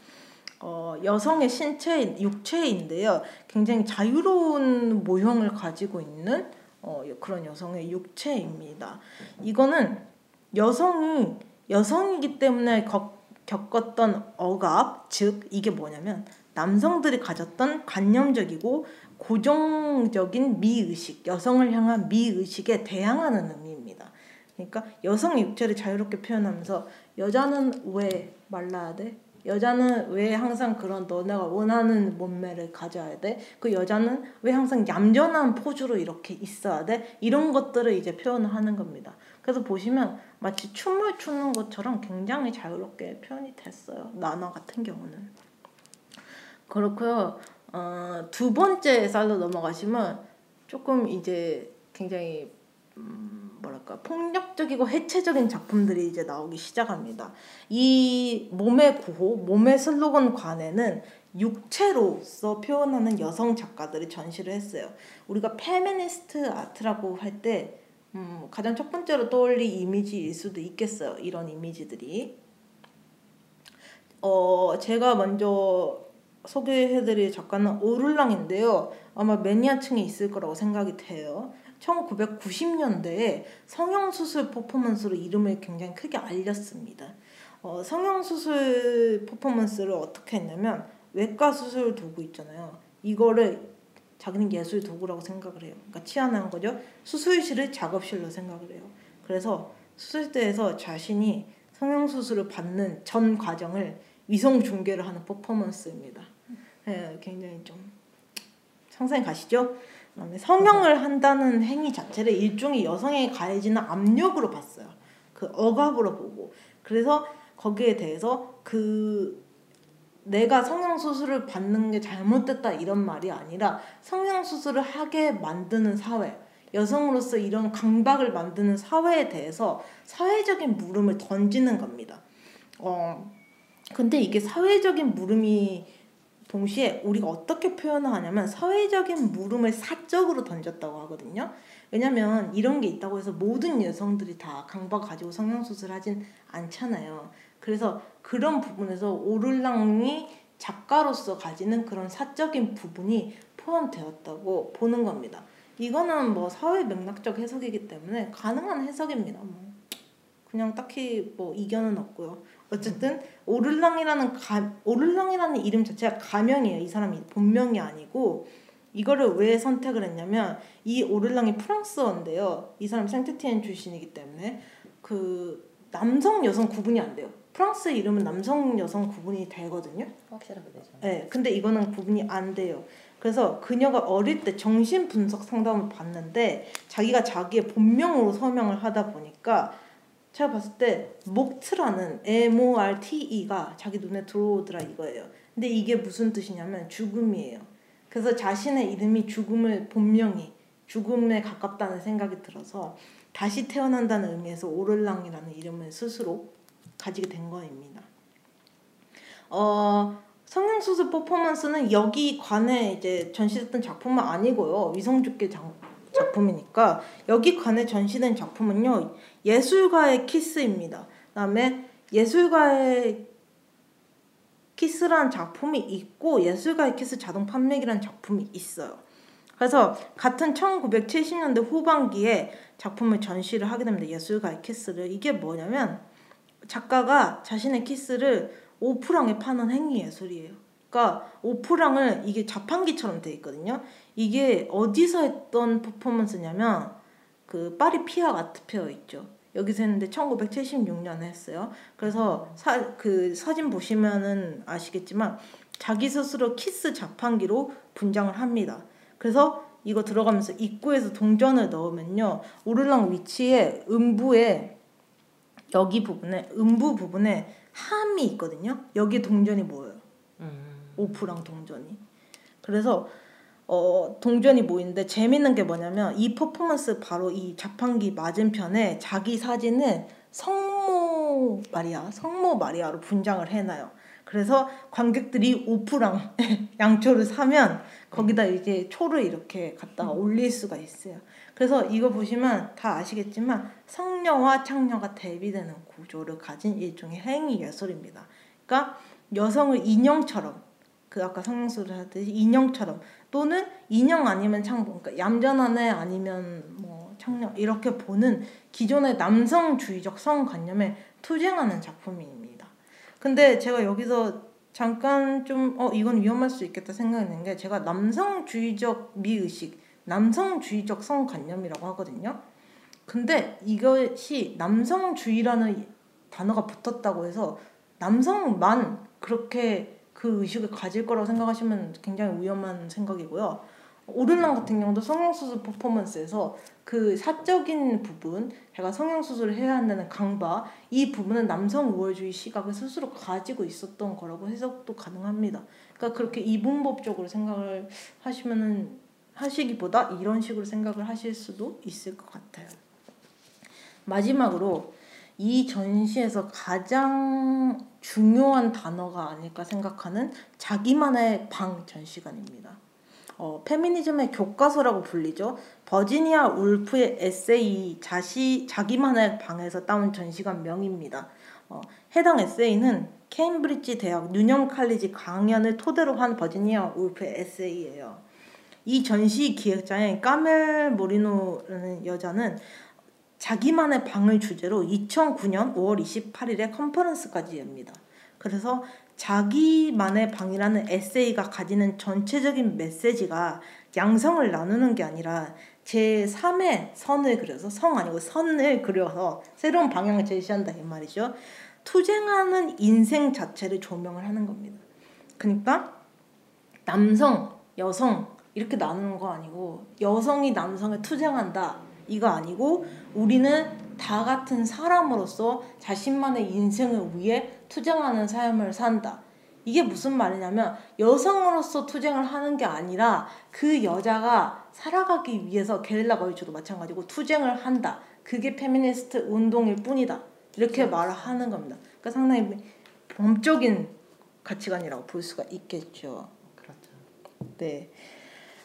어, 여성의 신체, 육체인데요. 굉장히 자유로운 모형을 가지고 있는 어, 그런 여성의 육체입니다. 이거는 여성이 여성이기 때문에 겪, 겪었던 억압, 즉 이게 뭐냐면 남성들이 가졌던 관념적이고 고정적인 미의식, 여성을 향한 미의식에 대항하는 의미입니다. 그러니까 여성의 육체를 자유롭게 표현하면서 여자는 왜 말라야 돼? 여자는 왜 항상 그런 너네가 원하는 몸매를 가져야 돼? 그 여자는 왜 항상 얌전한 포즈로 이렇게 있어야 돼? 이런 것들을 이제 표현을 하는 겁니다. 그래서 보시면 마치 춤을 추는 것처럼 굉장히 자유롭게 표현이 됐어요. 나나 같은 경우는. 그렇고요. 어, 두 번째 쌀로 넘어가시면 조금 이제 굉장히 음, 뭐랄까 폭력적이고 해체적인 작품들이 이제 나오기 시작합니다. 이 몸의 구호, 몸의 슬로건 관에는 육체로서 표현하는 여성 작가들이 전시를 했어요. 우리가 페미니스트 아트라고 할때 음, 가장 첫 번째로 떠올릴 이미지일 수도 있겠어요. 이런 이미지들이. 어, 제가 먼저 소개해드릴 작가는 오를랑인데요. 아마 매니아층이 있을 거라고 생각이 돼요. 1990년대에 성형수술 퍼포먼스로 이름을 굉장히 크게 알렸습니다. 어, 성형수술 퍼포먼스를 어떻게 했냐면 외과 수술 도구 있잖아요. 이거를 자기는 예술 도구라고 생각을 해요. 그러니까 치안한 거죠. 수술실을 작업실로 생각을 해요. 그래서 수술대에서 자신이 성형수술을 받는 전 과정을 위성 중계를 하는 퍼포먼스입니다. 네, 굉장히 좀 상상이 가시죠? 그다음에 성형을 한다는 행위 자체를 일종의 여성에게 가해지는 압력으로 봤어요. 그 억압으로 보고 그래서 거기에 대해서 그 내가 성형 수술을 받는 게 잘못됐다 이런 말이 아니라 성형 수술을 하게 만드는 사회 여성으로서 이런 강박을 만드는 사회에 대해서 사회적인 물음을 던지는 겁니다. 어 근데 이게 사회적인 물음이 동시에 우리가 어떻게 표현을 하냐면 사회적인 물음을 사적으로 던졌다고 하거든요. 왜냐면 이런 게 있다고 해서 모든 여성들이 다 강박 가지고 성형수술 하진 않잖아요. 그래서 그런 부분에서 오를랑이 작가로서 가지는 그런 사적인 부분이 포함되었다고 보는 겁니다. 이거는 뭐 사회 맥락적 해석이기 때문에 가능한 해석입니다. 뭐 그냥 딱히 뭐 이견은 없고요. 어쨌든 오를랑이라는 가 오를랑이라는 이름 자체가 가명이에요. 이 사람이 본명이 아니고 이거를 왜 선택을 했냐면 이 오를랑이 프랑스어인데요. 이 사람 생테티엔 출신이기 때문에 그 남성 여성 구분이 안 돼요. 프랑스 이름은 남성 여성 구분이 되거든요. 확실하게 되죠. 네, 근데 이거는 구분이 안 돼요. 그래서 그녀가 어릴 때 정신 분석 상담을 받는데 자기가 자기의 본명으로 서명을 하다 보니까 제가 봤을 때 목트라는 M O R T E가 자기 눈에 들어오더라 이거예요. 근데 이게 무슨 뜻이냐면 죽음이에요. 그래서 자신의 이름이 죽음을 본명이 죽음에 가깝다는 생각이 들어서 다시 태어난다는 의미에서 오를랑이라는 이름을 스스로 가지게 된 거입니다. 어, 성형수술 퍼포먼스는 여기 관에 이제 전시됐던 작품은 아니고요. 위성주계 작품이니까 여기 관에 전시된 작품은요. 예술가의 키스입니다. 그다음에 예술가의 키스라는 작품이 있고 예술가의 키스 자동 판매기라는 작품이 있어요. 그래서 같은 1970년대 후반기에 작품을 전시를 하게 됩니다. 예술가의 키스를 이게 뭐냐면 작가가 자신의 키스를 오 프랑에 파는 행위 예술이에요. 그러니까 오 프랑을 이게 자판기처럼 돼 있거든요. 이게 어디서 했던 퍼포먼스냐면 그 파리 FIAC art fair 있죠. 여기서 했는데 1976년에 했어요. 그래서 사, 그 사진 보시면은 아시겠지만 자기 스스로 키스 자판기로 분장을 합니다. 그래서 이거 들어가면서 입구에서 동전을 넣으면요. 오르랑 위치에 음부에 여기 부분에 음부 부분에 함이 있거든요. 여기 동전이 모여요. 음. 오프랑 동전이. 그래서 어, 동전이 모이는데 재밌는 게 뭐냐면 이 퍼포먼스 바로 이 자판기 맞은편에 자기 사진을 성모 마리아, 성모 마리아로 분장을 해놔요. 그래서 관객들이 오프랑 양초를 사면 거기다 이제 초를 이렇게 갖다가 올릴 수가 있어요. 그래서 이거 보시면 다 아시겠지만 성녀와 창녀가 대비되는 구조를 가진 일종의 행위 예술입니다. 그러니까 여성을 인형처럼 그 아까 성형수를 하듯이 인형처럼 또는 인형 아니면 창보 그러니까 얌전한 애 아니면 뭐 창녀 이렇게 보는 기존의 남성주의적 성관념에 투쟁하는 작품입니다. 근데 제가 여기서 잠깐 좀 어 이건 위험할 수 있겠다 생각했는 게 제가 남성주의적 미의식, 남성주의적 성관념이라고 하거든요. 근데 이것이 남성주의라는 단어가 붙었다고 해서 남성만 그렇게 그 의식을 가질 거라고 생각하시면 굉장히 위험한 생각이고요. 오르랑 같은 경우도 성형수술 퍼포먼스에서 그 사적인 부분, 제가 성형수술을 해야 한다는 강바, 이 부분은 남성 우월주의 시각을 스스로 가지고 있었던 거라고 해석도 가능합니다. 그러니까 그렇게 이분법적으로 생각을 하시면은 하시기보다 이런 식으로 생각을 하실 수도 있을 것 같아요. 마지막으로 이 전시에서 가장 중요한 단어가 아닐까 생각하는 자기만의 방 전시관입니다. 어, 페미니즘의 교과서라고 불리죠. 버지니아 울프의 에세이 자시 자기만의 방에서 따온 전시관 명입니다. 어, 해당 에세이는 케임브리지 대학 뉴념 칼리지 강연을 토대로 한 버지니아 울프의 에세이예요. 이 전시 기획자인 까멜 모리노라는 여자는 자기만의 방을 주제로 2009년 5월 28일에 컨퍼런스까지 엽니다. 그래서 자기만의 방이라는 에세이가 가지는 전체적인 메시지가 양성을 나누는 게 아니라 제 3의 선을 그려서 성 아니고 선을 그려서 새로운 방향을 제시한다 이 말이죠. 투쟁하는 인생 자체를 조명을 하는 겁니다. 그러니까 남성, 여성 이렇게 나누는 거 아니고 여성이 남성을 투쟁한다 이거 아니고 우리는 다 같은 사람으로서 자신만의 인생을 위해 투쟁하는 삶을 산다. 이게 무슨 말이냐면 여성으로서 투쟁을 하는 게 아니라 그 여자가 살아가기 위해서 게릴라 걸주도 마찬가지고 투쟁을 한다. 그게 페미니스트 운동일 뿐이다. 이렇게 말을 하는 겁니다. 그러니까 상당히 범적인 가치관이라고 볼 수가 있겠죠. 그렇죠. 네.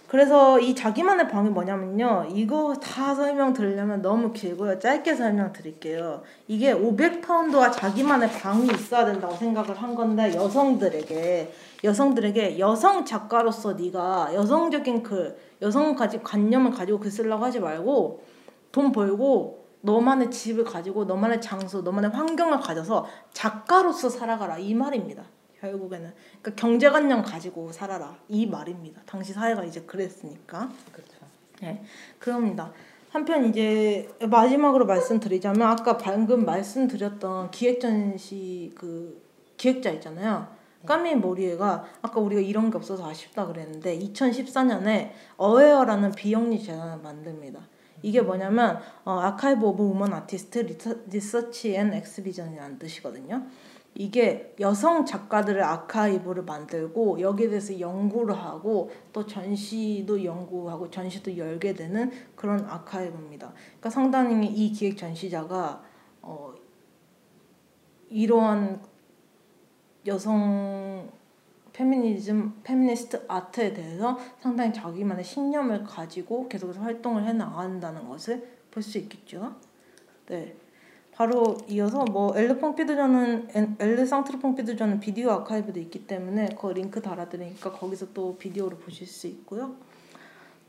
그래서 이 자기만의 방이 뭐냐면요. 이거 다 설명 드리려면 너무 길고요. 짧게 설명 드릴게요. 이게 500파운드와 자기만의 방이 있어야 된다고 생각을 한 건데 여성들에게 여성들에게 여성 작가로서 네가 여성적인 글, 여성 가지 관념을 가지고 글 쓰려고 하지 말고 돈 벌고 너만의 집을 가지고 너만의 장소, 너만의 환경을 가져서 작가로서 살아가라 이 말입니다. 결국에는 그러니까 경제관념 가지고 살아라 이 말입니다. 당시 사회가 이제 그랬으니까. 그렇죠. 네, 그럽니다. 한편 이제 마지막으로 말씀드리자면 아까 방금 말씀드렸던 기획전시 그 기획자 있잖아요. 까미 모리에가 아까 우리가 이런 게 없어서 아쉽다 그랬는데 2014년에 AWARE라는 비영리 재단을 만듭니다. 이게 뭐냐면 어, archive of women artist research and exhibition이라는 뜻이거든요. 이게 여성 작가들의 아카이브를 만들고 여기에 대해서 연구를 하고 또 전시도 연구하고 전시도 열게 되는 그런 아카이브입니다. 그러니까 상당히 이 기획 전시자가 어 이러한 여성 페미니즘, feminist art에 대해서 상당히 자기만의 신념을 가지고 계속해서 활동을 해 나간다는 것을 볼 수 있겠죠. 네. 바로 이어서 뭐 elles 퐁피두전은 elles Centre Pompidou전은 비디오 아카이브도 있기 때문에 그 링크 달아드리니까 거기서 또 비디오로 보실 수 있고요.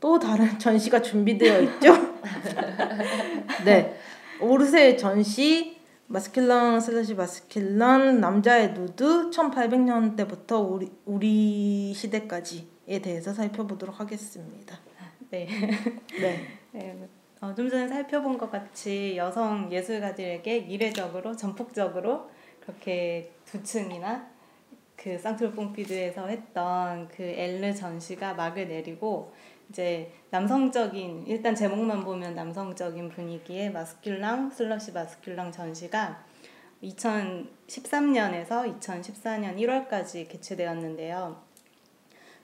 또 다른 전시가 준비되어 있죠. 네, 오르세 전시 Masculin slash Masculin 남자의 누드 1800년대부터 우리 우리 시대까지에 대해서 살펴보도록 하겠습니다. 네. 네. 네. 어, 좀 전에 살펴본 것 같이 여성 예술가들에게 이례적으로 전폭적으로 그렇게 두 층이나 그 Centre Pompidou에서 했던 그 elles 전시가 막을 내리고 이제 남성적인 일단 제목만 보면 남성적인 분위기의 Masculin slash Masculin 전시가 2013년에서 2014년 1월까지 개최되었는데요.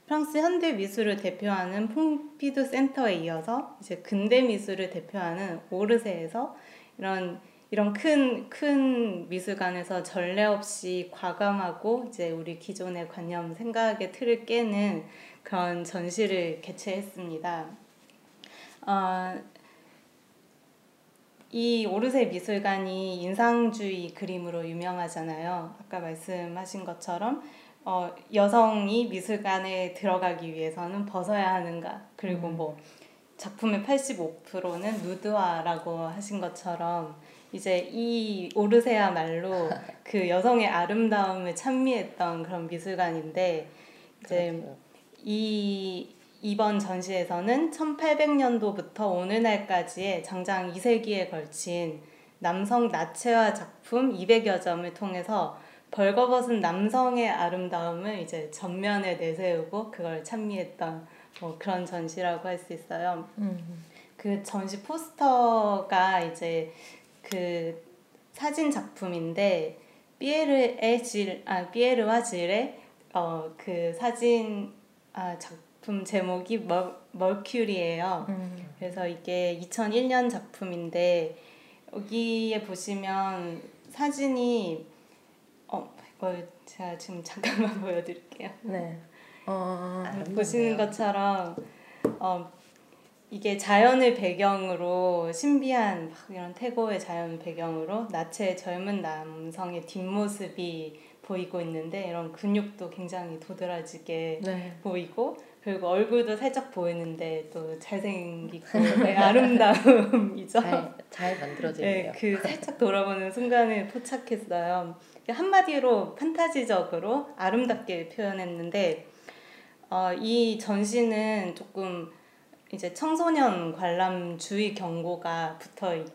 프랑스 현대 미술을 대표하는 퐁피두 센터에 이어서 이제 근대 미술을 대표하는 오르세에서 이런 이런 큰 큰 미술관에서 전례 없이 과감하고 이제 우리 기존의 관념 생각의 틀을 깨는 그런 전시를 개최했습니다. 어, 이 오르세 미술관이 인상주의 그림으로 유명하잖아요. 아까 말씀하신 것처럼 어, 여성이 미술관에 들어가기 위해서는 벗어야 하는가 그리고 음. 뭐 작품의 85%는 누드화라고 하신 것처럼 이제 이 오르세야말로 그 여성의 아름다움을 찬미했던 그런 미술관인데 이제 그렇죠. 이 이번 전시에서는 1800년도부터 오늘날까지의 장장 2세기에 걸친 남성 나체화 작품 200여 점을 통해서 벌거벗은 남성의 아름다움을 이제 전면에 내세우고 그걸 찬미했던 뭐 그런 전시라고 할 수 있어요. 음. 그 전시 포스터가 이제 그 사진 작품인데 피에르의 질 아 피에르와 질의 어 그 사진 아 작품 제목이 멀 멀큐리예요. 음. 그래서 이게 2001년 작품인데 여기에 보시면 사진이 어 이거 제가 지금 잠깐만 보여드릴게요. 네. 어, 아름답네요. 보시는 것처럼 어, 이게 자연을 배경으로 신비한 막 이런 태고의 자연 배경으로 나체의 젊은 남성의 뒷모습이 보이고 있는데 이런 근육도 굉장히 도드라지게 네. 보이고 그리고 얼굴도 살짝 보이는데 또 잘생기고 네, 아름다움이죠. 잘, 잘 네, 만들어지네요. 그 살짝 돌아보는 순간을 포착했어요. 한마디로 판타지적으로 아름답게 표현했는데 어, 이 전시는 조금 이제 청소년 관람 주의 경고가 붙어 있,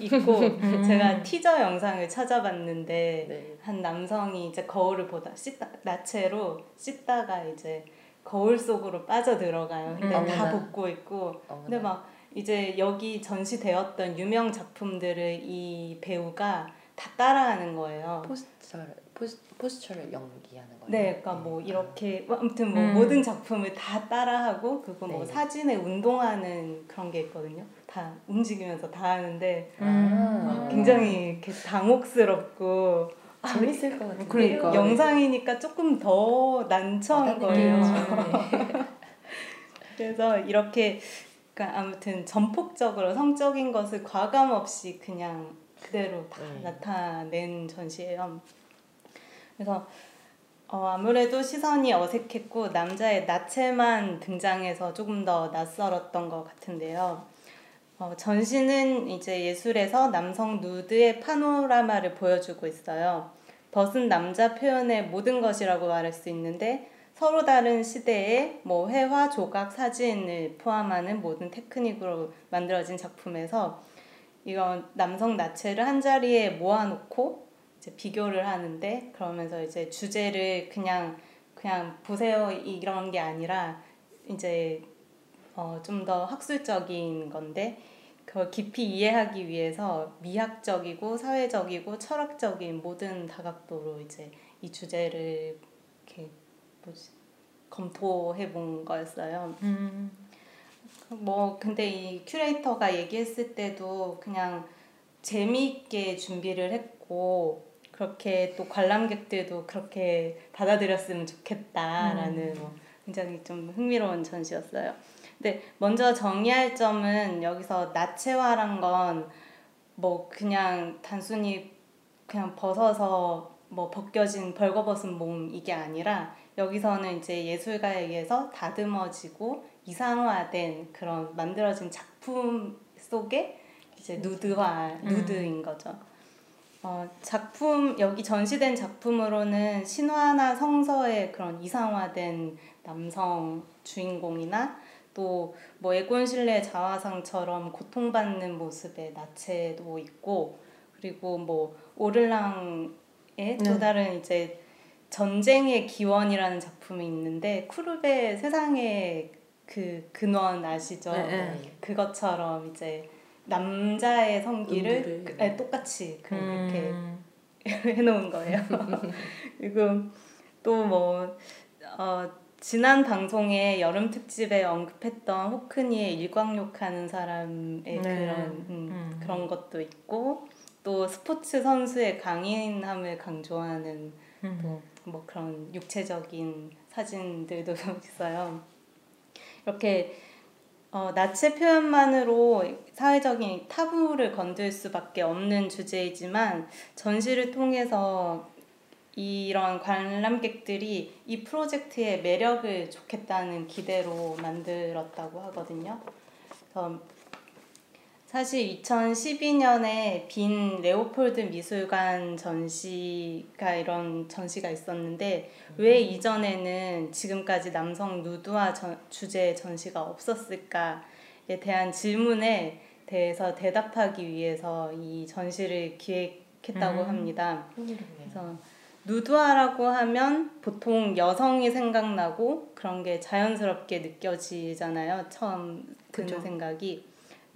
있고 제가 티저 영상을 찾아봤는데 네. 한 남성이 이제 거울을 보다 씻다 나체로 씻다가 이제 거울 속으로 빠져 들어가요. 근데 음. 다. 벗고 있고 어머나. 근데 막 이제 여기 전시되었던 유명 작품들을 이 배우가 다 따라하는 거예요. 포스처 포스, 포스처를 연기하는 거예요. 네, 그러니까 뭐 이렇게 뭐 아무튼 뭐 음. 모든 작품을 다 따라하고 그리고 뭐 네. 사진에 운동하는 그런 게 있거든요. 다 움직이면서 다 하는데 아. 굉장히 이렇게 당혹스럽고 아, 재밌을 것 같은데. 그러니까. 영상이니까 조금 더 난처한 거예요. 네. 그래서 이렇게 그러니까 아무튼 전폭적으로 성적인 것을 과감 없이 그냥 그대로 다 음. 나타낸 전시예요. 그래서 어, 아무래도 시선이 어색했고 남자의 나체만 등장해서 조금 더 낯설었던 것 같은데요. 어, 전시는 이제 예술에서 남성 누드의 파노라마를 보여주고 있어요. 벗은 남자 표현의 모든 것이라고 말할 수 있는데 서로 다른 시대의 뭐 회화, 조각, 사진을 포함하는 모든 테크닉으로 만들어진 작품에서 이건 남성 나체를 한 자리에 모아놓고 이제 비교를 하는데 그러면서 이제 주제를 그냥 그냥 보세요 이런 게 아니라 이제 어, 좀 더 학술적인 건데 그걸 깊이 이해하기 위해서 미학적이고 사회적이고 철학적인 모든 다각도로 이제 이 주제를 이렇게 뭐지 검토해 본 거였어요. 음. 뭐 근데 이 큐레이터가 얘기했을 때도 그냥 재미있게 준비를 했고 그렇게 또 관람객들도 그렇게 받아들였으면 좋겠다라는 뭐 굉장히 좀 흥미로운 전시였어요. 근데 먼저 정리할 점은 여기서 나체화란 건 뭐 그냥 단순히 그냥 벗어서 뭐 벗겨진 벌거벗은 몸 이게 아니라 여기서는 이제 예술가에 의해서 다듬어지고 이상화된 그런 만들어진 작품 속에 이제 누드화 누드인 거죠. 어, 작품 여기 전시된 작품으로는 신화나 성서의 그런 이상화된 남성 주인공이나 또뭐 에곤실레 자화상처럼 고통받는 모습의 나체도 있고 그리고 뭐 오를랑의 또 네. 다른 이제 전쟁의 기원이라는 작품이 있는데 쿠르베 세상의 그 근원 아시죠? 네, 네. 그것처럼 이제 남자의 성기를. 그- 네, 똑같이 그렇게 음. 해놓은 거예요. 그리고 또뭐 어, 지난 방송에 여름 특집에 언급했던 호크니의 일광욕하는 사람의 네. 그런 음, 음. 그런 것도 있고 또 스포츠 선수의 강인함을 강조하는 음. 뭐 그런 육체적인 사진들도 있어요. 이렇게 어, 나체 표현만으로 사회적인 타부를 건들 수밖에 없는 주제이지만 전시를 통해서 이런 관람객들이 이 프로젝트의 매력을 좋겠다는 기대로 만들었다고 하거든요. 그래서 사실 2012년에 빈 레오폴드 미술관 전시가 이런 전시가 있었는데 왜 이전에는 지금까지 남성 누드화 전- 주제 전시가 없었을까에 대한 질문에 대해서 대답하기 위해서 이 전시를 기획했다고 음. 합니다. 그래서 누드화라고 하면 보통 여성이 생각나고 그런 게 자연스럽게 느껴지잖아요. 처음 드는 그죠. 생각이.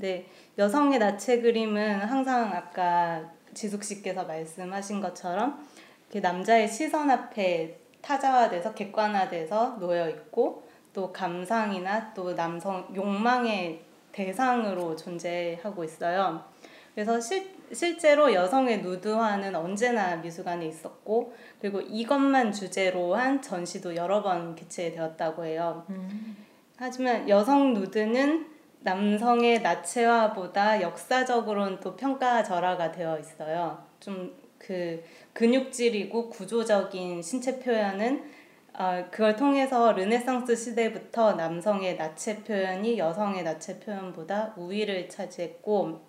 근데 여성의 나체 그림은 항상 아까 지숙 씨께서 말씀하신 것처럼 남자의 시선 앞에 타자화돼서 객관화돼서 놓여 있고 또 감상이나 또 남성 욕망의 대상으로 존재하고 있어요. 그래서 실, 실제로 여성의 누드화는 언제나 미술관에 있었고 그리고 이것만 주제로 한 전시도 여러 번 개최되었다고 해요. 음. 하지만 여성 누드는 남성의 나체화보다 역사적으로는 또 평가절하가 되어 있어요. 좀 그 근육질이고 구조적인 신체 표현은 어, 그걸 통해서 르네상스 시대부터 남성의 나체 표현이 여성의 나체 표현보다 우위를 차지했고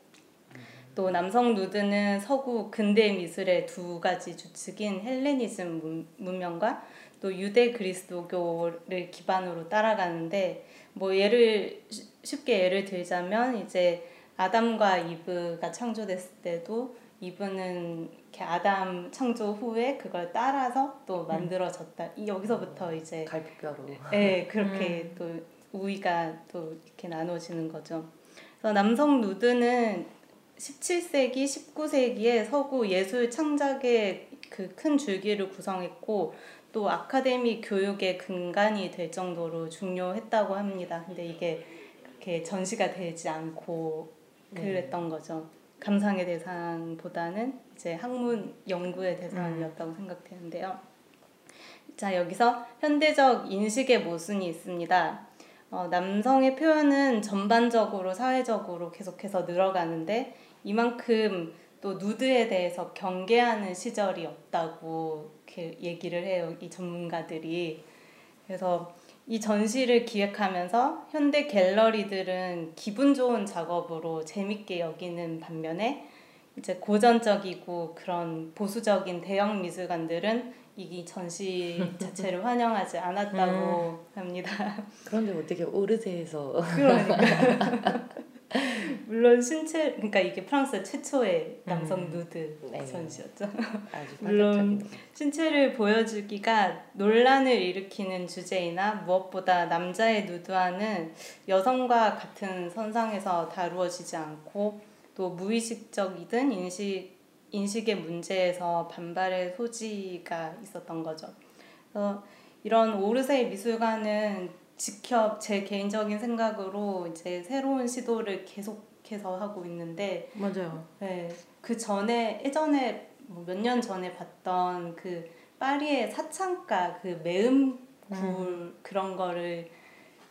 또 남성 누드는 서구 근대 미술의 두 가지 주축인 헬레니즘 문- 문명과 또 유대 그리스도교를 기반으로 따라가는데 뭐 예를 쉬- 쉽게 예를 들자면 이제 아담과 이브가 창조됐을 때도 이브는 이렇게 아담 창조 후에 그걸 따라서 또 만들어졌다. 이 여기서부터 이제 갈비뼈로. 네, 그렇게 또 우위가 또 이렇게 나눠지는 거죠. 그래서 남성 누드는 17세기, 19세기에 서구 예술 창작의 그 큰 줄기를 구성했고 또 아카데미 교육의 근간이 될 정도로 중요했다고 합니다. 근데 이게 그렇게 전시가 되지 않고 그랬던 거죠. 감상의 대상보다는 이제 학문 연구의 대상이었다고 생각되는데요. 자 여기서 현대적 인식의 모순이 있습니다. 어, 남성의 표현은 전반적으로 사회적으로 계속해서 늘어가는데 이만큼 또 누드에 대해서 경계하는 시절이 없다고 이렇게 얘기를 해요 이 전문가들이 그래서 이 전시를 기획하면서 현대 갤러리들은 기분 좋은 작업으로 재밌게 여기는 반면에 이제 고전적이고 그런 보수적인 대형 미술관들은 이 전시 자체를 환영하지 않았다고 합니다. 그런데 어떻게 오르세에서? 그러니까 물론 신체 그러니까 이게 프랑스 최초의 남성 누드 네. 아주 물론 신체를 보여주기가 논란을 일으키는 주제이나 무엇보다 남자의 누드화는 여성과 같은 선상에서 다루어지지 않고 또 무의식적이든 인식 인식의 문제에서 반발의 소지가 있었던 거죠. 그래서 이런 오르세 미술관은 지켜 제 개인적인 생각으로 이제 새로운 시도를 계속해서 하고 있는데 맞아요. 네, 그 전에 예전에 뭐 몇년 전에 봤던 그 파리의 사창가 그 매음 굴 그런 거를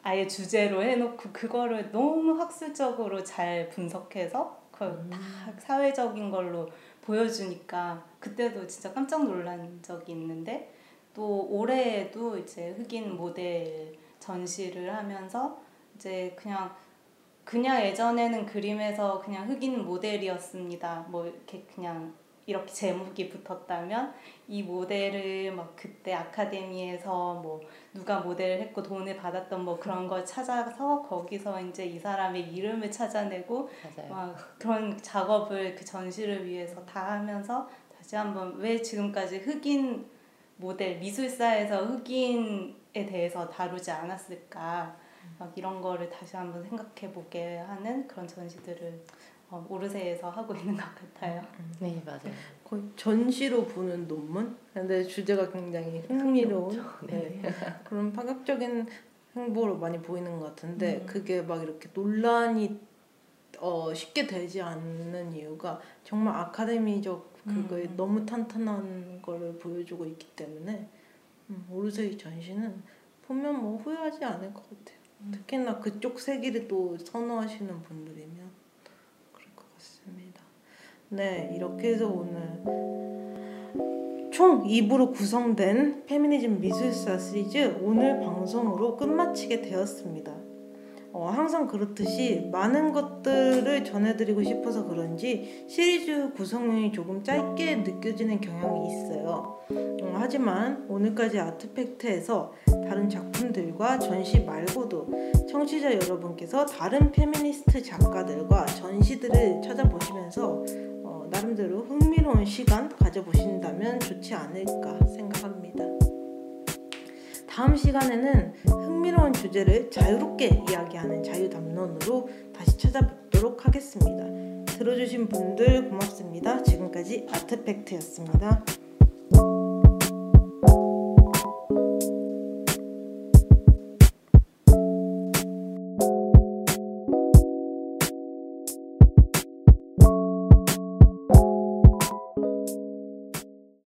아예 주제로 해놓고 그거를 너무 학술적으로 잘 분석해서 그걸 다 사회적인 걸로 보여주니까 그때도 진짜 깜짝 놀란 적이 있는데 또 올해에도 이제 흑인 모델 전시를 하면서 이제 그냥 그냥 예전에는 그림에서 그냥 흑인 모델이었습니다. 뭐 이렇게 그냥 이렇게 제목이 붙었다면 이 모델을 막 그때 아카데미에서 뭐 누가 모델을 했고 돈을 받았던 뭐 그런 걸 찾아서 거기서 이제 이 사람의 이름을 찾아내고 맞아요. 막 그런 작업을 그 전시를 위해서 다 하면서 다시 한번 왜 지금까지 흑인 모델 미술사에서 흑인에 대해서 다루지 않았을까 막 이런 거를 다시 한번 생각해 보게 하는 그런 전시들을 어, 오르세에서 하고 있는 것 같아요. 네 맞아요. 거의 전시로 보는 논문. 근데 주제가 굉장히 흥미로운 네. 그런 파격적인 행보로 많이 보이는 것 같은데 음. 그게 막 이렇게 논란이 어, 쉽게 되지 않는 이유가 정말 아카데미적 그거에 음. 너무 탄탄한 거를 보여주고 있기 때문에 음, 오르세이 전시는 보면 뭐 후회하지 않을 것 같아요. 음. 특히나 그쪽 세기를 또 선호하시는 분들이면 그럴 것 같습니다. 네, 이렇게 해서 오늘 총 2부로 구성된 페미니즘 미술사 시리즈 오늘 방송으로 끝마치게 되었습니다. 어, 항상 그렇듯이 많은 것들을 전해드리고 싶어서 그런지 시리즈 구성이 조금 짧게 느껴지는 경향이 있어요. 음, 하지만 오늘까지 아트팩트에서 다른 작품들과 전시 말고도 청취자 여러분께서 다른 페미니스트 작가들과 전시들을 찾아보시면서 어, 나름대로 흥미로운 시간 가져보신다면 좋지 않을까 생각합니다. 다음 시간에는 흥미로운 주제를 자유롭게 이야기하는 자유담론으로 다시 찾아뵙도록 하겠습니다. 들어주신 분들 고맙습니다. 지금까지 아트팩트였습니다.